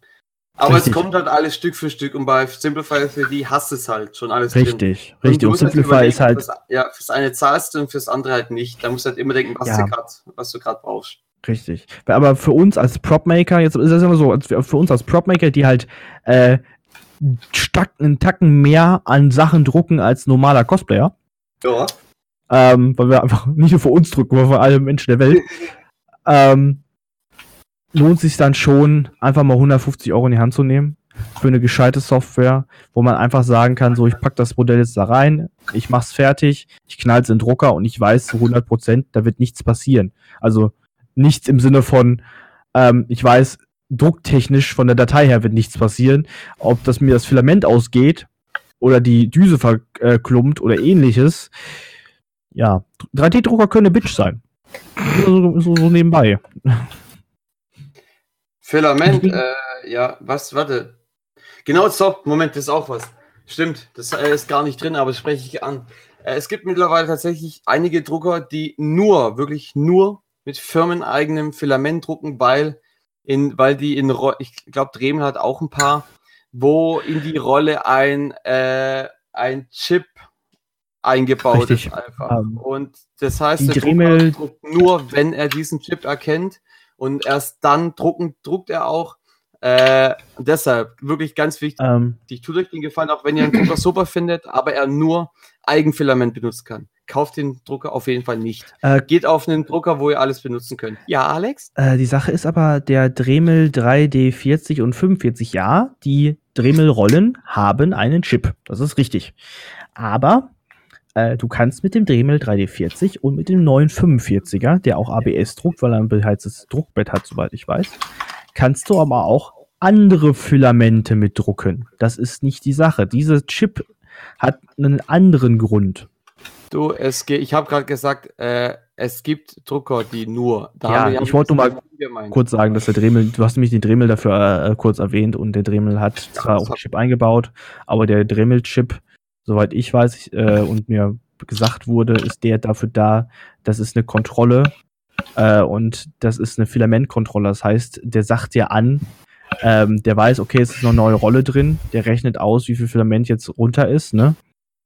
Aber Richtig. es kommt halt alles Stück für Stück und bei Simplify 3D hast es halt schon alles drin. Richtig, Und richtig. Und musst halt Simplify ist halt Fürs, ja, fürs eine zahlst du und fürs andere halt nicht. Da musst du halt immer denken, was, Ja. du gerade brauchst. Richtig. Aber für uns als Prop-Maker, jetzt ist das immer so, für uns als Prop-Maker, die halt äh, einen Tacken mehr an Sachen drucken als normaler Cosplayer, Ja. ähm, weil wir einfach nicht nur für uns drucken, sondern für alle Menschen der Welt, ähm, lohnt sich dann schon, einfach mal 150 Euro in die Hand zu nehmen für eine gescheite Software, wo man einfach sagen kann, so, ich pack das Modell jetzt da rein, ich mach's fertig, ich knall's in den Drucker und ich weiß zu 100 Prozent, da wird nichts passieren. Also nichts im Sinne von, ähm, ich weiß, drucktechnisch von der Datei her wird nichts passieren. Ob das mir das Filament ausgeht oder die Düse verklumpt oder ähnliches. Ja, 3D-Drucker können eine Bitch sein. So, so, so nebenbei. Filament, äh, ja, was, warte. Genau, stopp, Moment, das ist auch was. Stimmt, das äh, ist gar nicht drin, aber das spreche ich an. Äh, es gibt mittlerweile tatsächlich einige Drucker, die nur, wirklich nur mit firmeneigenem Filament drucken, weil, in, weil die in, ich glaube, Dremel hat auch ein paar, wo in die Rolle ein, äh, ein Chip eingebaut Richtig. ist einfach. Ähm, Und das heißt, der Dremel- Drucker druckt nur, wenn er diesen Chip erkennt und erst dann drucken, druckt er auch. Äh, deshalb wirklich ganz wichtig, Ähm, tut euch den Gefallen, auch wenn ihr einen Drucker super findet, aber er nur Eigenfilament benutzen kann. Kauft den Drucker auf jeden Fall nicht. Äh, Geht auf einen Drucker, wo ihr alles benutzen könnt. Ja, Alex? Äh, die Sache ist aber, der Dremel 3D40 und 45, ja, die Dremel-Rollen haben einen Chip. Das ist richtig. Aber äh, du kannst mit dem Dremel 3D40 und mit dem neuen 45er, der auch ABS druckt, weil er ein beheiztes Druckbett hat, soweit ich weiß, kannst du aber auch andere Filamente mit drucken. Das ist nicht die Sache. Dieser Chip hat einen anderen Grund. Du, es geht, ich habe gerade gesagt, äh, es gibt Drucker, die nur. Da Ja, ich wollte nur mal gemeint. kurz sagen, dass der Dremel, du hast nämlich den Dremel dafür äh, kurz erwähnt und der Dremel hat zwar auch einen Chip eingebaut, aber der Dremel-Chip, soweit ich weiß äh, und mir gesagt wurde, ist der dafür da, das ist eine Kontrolle äh, und das ist eine Filamentkontrolle. Das heißt, der sagt dir an, ähm, der weiß, okay, es ist noch eine neue Rolle drin, der rechnet aus, wie viel Filament jetzt runter ist, ne?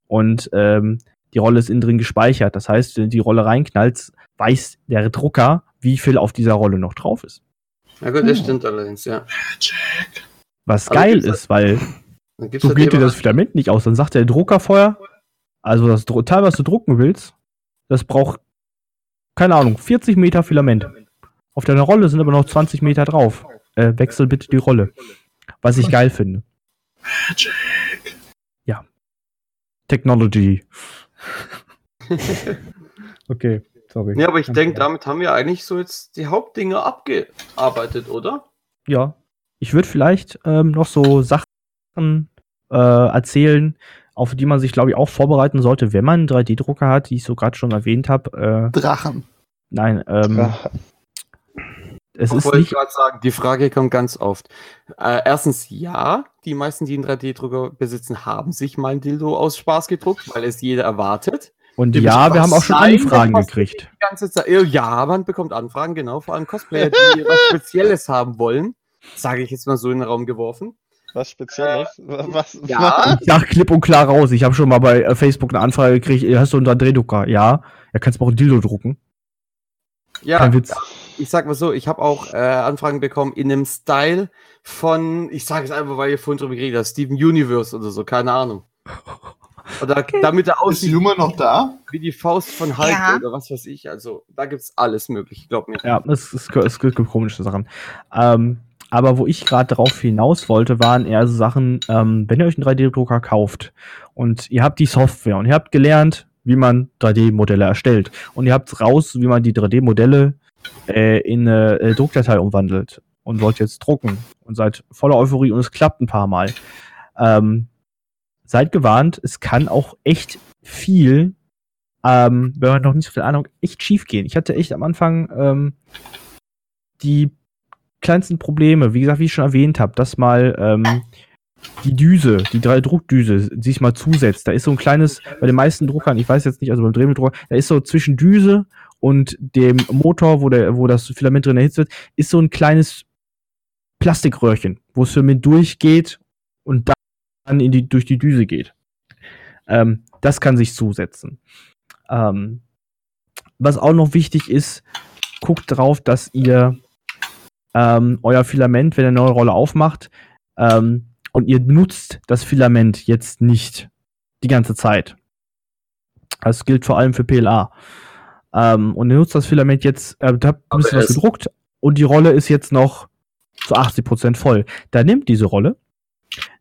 Und ähm, die Rolle ist innen drin gespeichert. Das heißt, wenn du die Rolle reinknallst, weiß der Drucker, wie viel auf dieser Rolle noch drauf ist. Na gut, das stimmt allerdings, ja. Was Aber geil ist, weil so geht dir das Filament nicht aus. Dann sagt der Drucker vorher, also das Teil, was du drucken willst, das braucht, keine Ahnung, 40 Meter Filament. Auf deiner Rolle sind aber noch 20 Meter drauf. Äh, wechsel bitte die Rolle. Was ich geil finde. Ja. Technology. okay, sorry. Ja, aber ich denke, damit haben wir eigentlich so jetzt die Hauptdinge abgearbeitet, oder? Ja. Ich würde vielleicht ähm, noch so Sachen äh, erzählen, auf die man sich, glaube ich, auch vorbereiten sollte, wenn man einen 3D-Drucker hat, die ich so gerade schon erwähnt habe. Äh, Drachen. nein, ähm, Ach, es ist wollte nicht. gerade sagen, die Frage kommt ganz oft. Äh, erstens, ja, die meisten, die einen 3D-Drucker besitzen, haben sich mal ein Dildo aus Spaß gedruckt, weil es jeder erwartet. Und Die ja, wir was haben auch schon Anfragen gekriegt. Die ganze Zeit. Äh, Ja, man bekommt Anfragen, genau, vor allem Cosplayer, die was Spezielles haben wollen. Sage ich jetzt mal so in den Raum geworfen. was Spezielles? Was? Ja, Ich sag klipp und klar raus. Ich habe schon mal bei äh, Facebook eine Anfrage gekriegt. "Ey, Hast du einen 3D-Drucker? Ja. Ja, kannst du auch ein Dildo drucken. ja. Kein Witz. Ich sag mal so, ich habe auch äh, Anfragen bekommen in einem Style von, ich sage es einfach, weil ihr vorhin drüber geredet habt, Steven Universe oder so, keine Ahnung. Oder damit er Ist aussieht Juma noch da? wie die Faust von Hulk Ja. oder was weiß ich. Also, da gibt's alles mögliche, glaub mir. Ja, es, es, es gibt komische Sachen. Ähm, aber wo ich gerade drauf hinaus wollte, waren eher so Sachen, ähm, wenn ihr euch einen 3D-Drucker kauft und ihr habt die Software und ihr habt gelernt, wie man 3D-Modelle erstellt. Und ihr habt raus, wie man die 3D-Modelle äh, in eine äh, Druckdatei umwandelt und wollt jetzt drucken und seid voller Euphorie und es klappt ein paar Mal. Ähm, seid gewarnt, es kann auch echt viel, ähm, wenn man noch nicht so viel Ahnung, echt schief gehen. Ich hatte echt am Anfang ähm, die kleinsten Probleme, wie gesagt, wie ich schon erwähnt habe, dass mal ähm, die Düse, die 3D-Druckdüse sich mal zusetzt. Da ist so ein kleines, bei den meisten Druckern, ich weiß jetzt nicht, also beim Drehmitteldrucker, da ist so zwischen Düse und dem Motor, wo, der, wo das Filament drin erhitzt wird, ist so ein kleines Plastikröhrchen, wo das Filament durchgeht und dann in die, durch die Düse geht. Ähm, das kann sich zusetzen. Ähm, was auch noch wichtig ist, guckt drauf, dass ihr ähm, euer Filament, wenn ihr eine neue Rolle aufmacht, ähm, und ihr benutzt das Filament jetzt nicht die ganze Zeit. Das gilt vor allem für PLA. Ähm, und ihr nutzt das Filament jetzt, äh, da habt ein bisschen was gedruckt und die Rolle ist jetzt noch zu 80% voll. Da nimmt diese Rolle,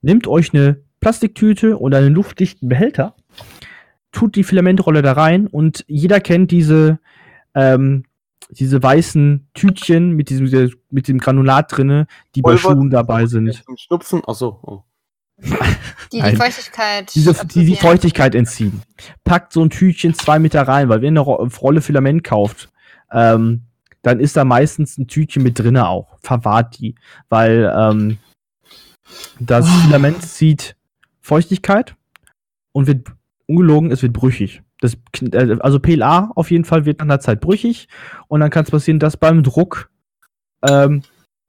nimmt euch eine Plastiktüte und einen luftdichten Behälter, tut die Filamentrolle da rein und jeder kennt diese, ähm, diese weißen Tütchen mit diesem, mit dem Granulat drinne, die bei Pulver? Schuhen dabei sind. Zum Schnupfen. Achso. Oh. Die die. Feuchtigkeit. Diese, die die. Feuchtigkeit entziehen. Packt so ein Tütchen zwei Meter rein, weil wenn ihr eine Ro- Rolle Filament kauft, ähm, dann ist da meistens ein Tütchen mit drinne auch. Verwahrt die. Weil ähm, das Filament zieht Feuchtigkeit und wird ungelogen, es wird brüchig. Das, äh, also PLA auf jeden Fall wird nach einer Zeit brüchig und dann kann es passieren, dass beim Druck ähm,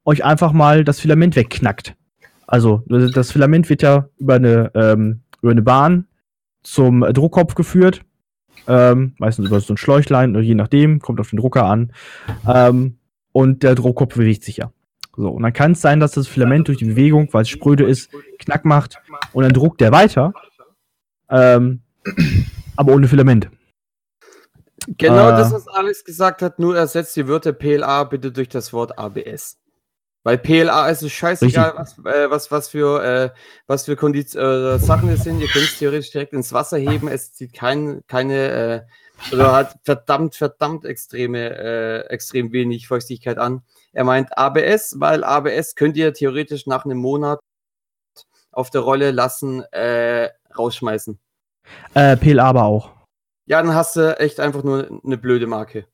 euch einfach mal das Filament wegknackt. Also das Filament wird ja über eine, ähm, über eine Bahn zum Druckkopf geführt. Ähm, meistens über so ein Schläuchlein je nachdem, kommt auf den Drucker an. Ähm, und der Druckkopf bewegt sich ja. So, und dann kann es sein, dass das Filament durch die Bewegung, weil es spröde ist, Knack macht und dann druckt der weiter. Ähm, aber ohne Filament. Genau Äh. das, was Alex gesagt hat, nur ersetzt die Wörter PLA bitte durch das Wort ABS. Weil PLA ist es scheißegal, was, äh, was, was für, äh, was für Kondiz äh, Sachen es sind. Ihr könnt es theoretisch direkt ins Wasser heben. Es zieht kein, keine, äh, oder hat verdammt, verdammt extreme, äh, extrem wenig Feuchtigkeit an. Er meint ABS, weil ABS könnt ihr theoretisch nach einem Monat auf der Rolle lassen, äh, rausschmeißen. Äh, PLA aber auch. Ja, dann hast du echt einfach nur eine blöde Marke.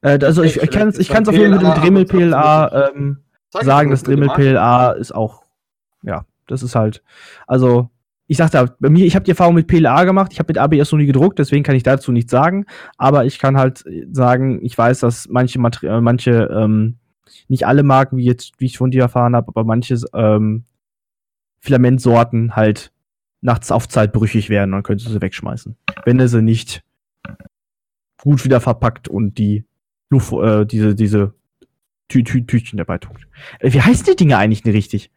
Äh, also ich, ich kann es ich kann's auf jeden Fall mit dem Dremel PLA ähm, Sag sagen, das Dremel. PLA ist auch, ja, das ist halt, also ich sagte, bei mir, ich habe die Erfahrung mit PLA gemacht, ich habe mit ABS noch nie gedruckt, deswegen kann ich dazu nichts sagen, aber ich kann halt sagen, ich weiß, dass manche Materi äh, manche, ähm, nicht alle Marken, wie jetzt, wie ich von dir erfahren habe, aber manche ähm, Filamentsorten halt nachts auf Zeit brüchig werden, dann könntest du sie wegschmeißen. Wenn er sie nicht gut wieder verpackt und die Luft, äh, diese, diese Tü Tü Tütchen dabei tut. Äh, wie heißen die Dinge eigentlich nicht richtig?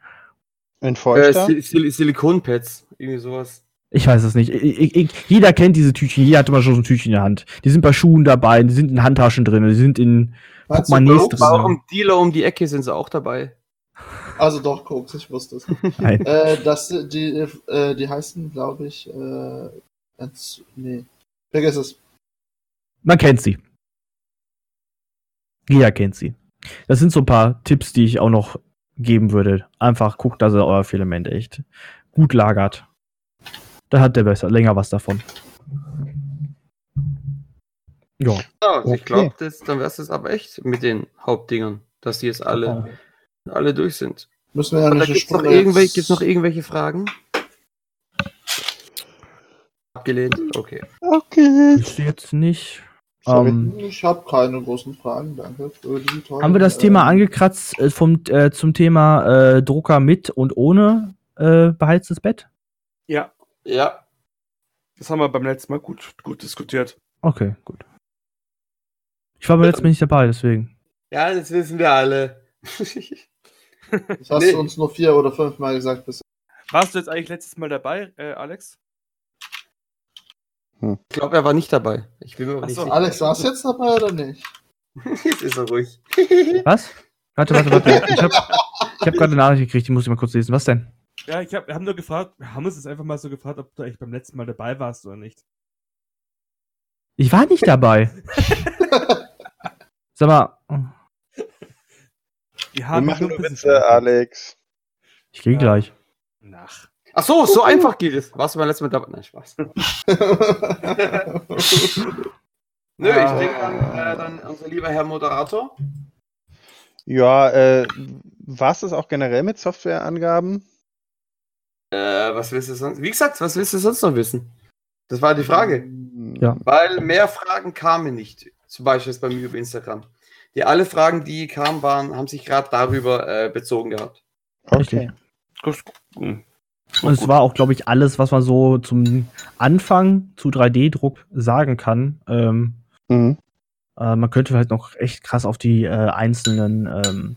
Ein Äh? Sil Sil Silikonpads, irgendwie sowas. Ich weiß es nicht. Ich, ich, jeder kennt diese Tütchen, jeder hat immer schon so ein Tütchen in der Hand. Die sind bei Schuhen dabei, die sind in Handtaschen drin, die sind in Portemonnaies drin. Warum Dealer um die Ecke sind sie auch dabei? Also doch, Koks, ich wusste es. Nein. äh, das, die, äh, die heißen, glaube ich, äh, nee. Vergiss es. Man kennt sie. Jeder kennt sie. Das sind so ein paar Tipps, die ich auch noch geben würde. Einfach guckt, dass ihr euer Filament echt gut lagert. Da hat der besser länger was davon. Ja. Ja, Okay. ich glaube, dann wär's das aber echt mit den Hauptdingern, dass die jetzt alle, alle durch sind. Müssen wir ja nicht gibt's noch, irgendwelche, gibt's noch irgendwelche Fragen? Abgelehnt? Okay. Okay. Ist jetzt nicht. Ähm, Ich habe keine großen Fragen, danke für die tollen, haben wir das äh, Thema angekratzt äh, vom, äh, zum Thema äh, Drucker mit und ohne äh, beheiztes Bett? Ja, Ja. das haben wir beim letzten Mal gut, gut diskutiert. Okay, gut. Ich war beim letzten Mal nicht dabei, deswegen. Ja, das wissen wir alle. Das hast Nee. du uns nur vier oder fünf Mal gesagt. Bis Warst du jetzt eigentlich letztes Mal dabei, äh, Alex? Ich glaube, er war nicht dabei. Ich bin mir aber Ach nicht so. sicher. Alex, warst du jetzt dabei oder nicht? Jetzt ist er ruhig. Was? Warte, warte, warte. Ich habe hab gerade eine Nachricht gekriegt, die muss ich mal kurz lesen. Was denn? Ja, ich hab, wir haben nur gefragt, wir haben uns jetzt einfach mal so gefragt, ob du eigentlich beim letzten Mal dabei warst oder nicht. Ich war nicht dabei. Sag mal, Wir Wir machen nur Witze, Alex. ich gehe Ja. gleich. Nach. Ach so, so einfach geht es. Warst du beim letzten Mal dabei? Nein, Spaß. Nö, ich Ah. denke dann, äh, dann unser lieber Herr Moderator. Ja, äh, was ist auch generell mit Softwareangaben? Äh, was willst du sonst? Wie gesagt, was willst du sonst noch wissen? Das war die Frage. Hm, Ja. Weil mehr Fragen kamen nicht. Zum Beispiel jetzt bei mir über Instagram. Die alle Fragen, die kamen, waren, haben sich gerade darüber äh, bezogen gehabt. Okay. Das- hm. Und es war auch, glaube ich, alles, was man so zum Anfang zu 3D-Druck sagen kann. Ähm, Mhm. äh, man könnte halt noch echt krass auf die äh, einzelnen ähm,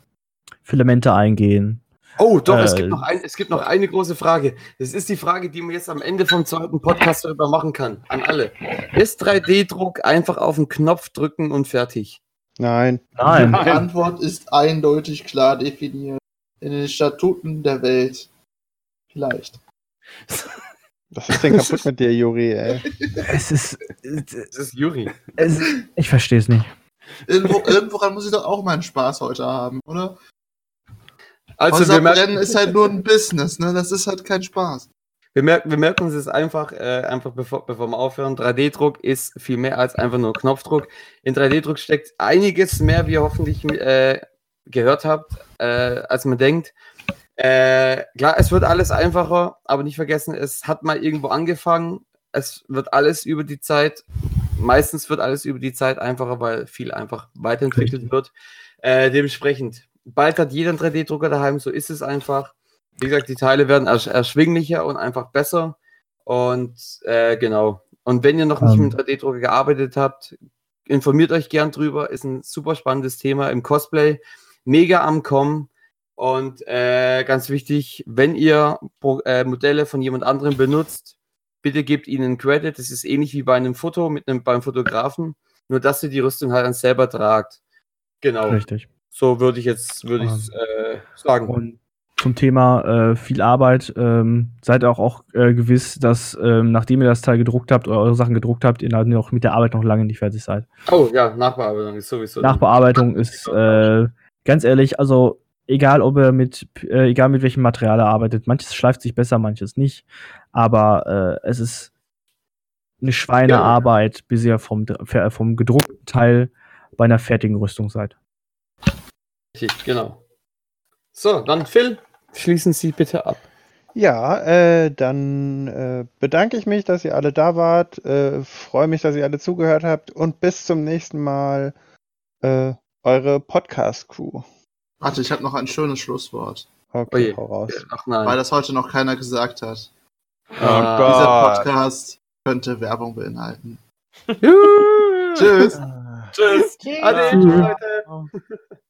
Filamente eingehen. Oh, doch, es, Äh, gibt noch ein, es gibt noch eine große Frage. Das ist die Frage, die man jetzt am Ende vom zweiten Podcast darüber machen kann. An alle. Ist 3D-Druck einfach auf den Knopf drücken und fertig? Nein. Nein. Die Antwort ist eindeutig klar definiert. In den Statuten der Welt. Vielleicht. Was ist denn kaputt mit dir, Juri, ey? es ist. Das ist Juri. Es, ich verstehe es nicht. Irgendwo, irgendworan muss ich doch auch meinen Spaß heute haben, oder? Also, Häuser wir merken, brennen ist halt nur ein Business, ne? Das ist halt kein Spaß. wir merken, wir merken uns jetzt einfach, äh, einfach bevor, bevor wir aufhören. 3D-Druck ist viel mehr als einfach nur Knopfdruck. In 3D-Druck steckt einiges mehr, wie ihr hoffentlich äh, gehört habt, äh, als man denkt. Äh, klar, es wird alles einfacher, aber nicht vergessen, es hat mal irgendwo angefangen. Es wird alles über die Zeit, meistens wird alles über die Zeit einfacher, weil viel einfach weiterentwickelt wird. Äh, dementsprechend, bald hat jeder einen 3D-Drucker daheim, so ist es einfach. Wie gesagt, die Teile werden ersch erschwinglicher und einfach besser. Und äh, genau. Und wenn ihr noch nicht Ähm. mit 3D-Drucker gearbeitet habt, informiert euch gern drüber. Ist ein super spannendes Thema im Cosplay. Mega am Kommen. Und äh, ganz wichtig, wenn ihr Pro äh, Modelle von jemand anderem benutzt, bitte gebt ihnen einen Credit. Das ist ähnlich wie bei einem Foto mit einem beim Fotografen, nur dass ihr die Rüstung halt dann selber tragt. Genau. Richtig. So würde ich jetzt würde ich äh, sagen. Und zum Thema äh, viel Arbeit, ähm, seid auch, auch äh, gewiss, dass ähm, nachdem ihr das Teil gedruckt habt oder eure Sachen gedruckt habt, ihr dann mit der Arbeit noch lange nicht fertig seid. Oh ja, Nachbearbeitung ist sowieso. Nachbearbeitung ist äh, ganz ehrlich, also egal ob ihr mit, äh, egal mit welchem Material ihr arbeitet, manches schleift sich besser, manches nicht, aber äh, es ist eine Schweinearbeit, bis ihr vom, vom gedruckten Teil bei einer fertigen Rüstung seid. Richtig, genau. So, dann Phil, schließen Sie bitte ab. Ja, äh, dann äh, bedanke ich mich, dass ihr alle da wart. Äh, Freue mich, dass ihr alle zugehört habt. Und bis zum nächsten Mal, äh, eure Podcast-Crew. Warte, ich habe noch ein schönes Schlusswort, Okay, hau raus. Ach weil nein. das heute noch keiner gesagt hat. Ah. Gott. Dieser Podcast könnte Werbung beinhalten. Juhu. Tschüss. Tschüss. Ade, Tschüss. Leute.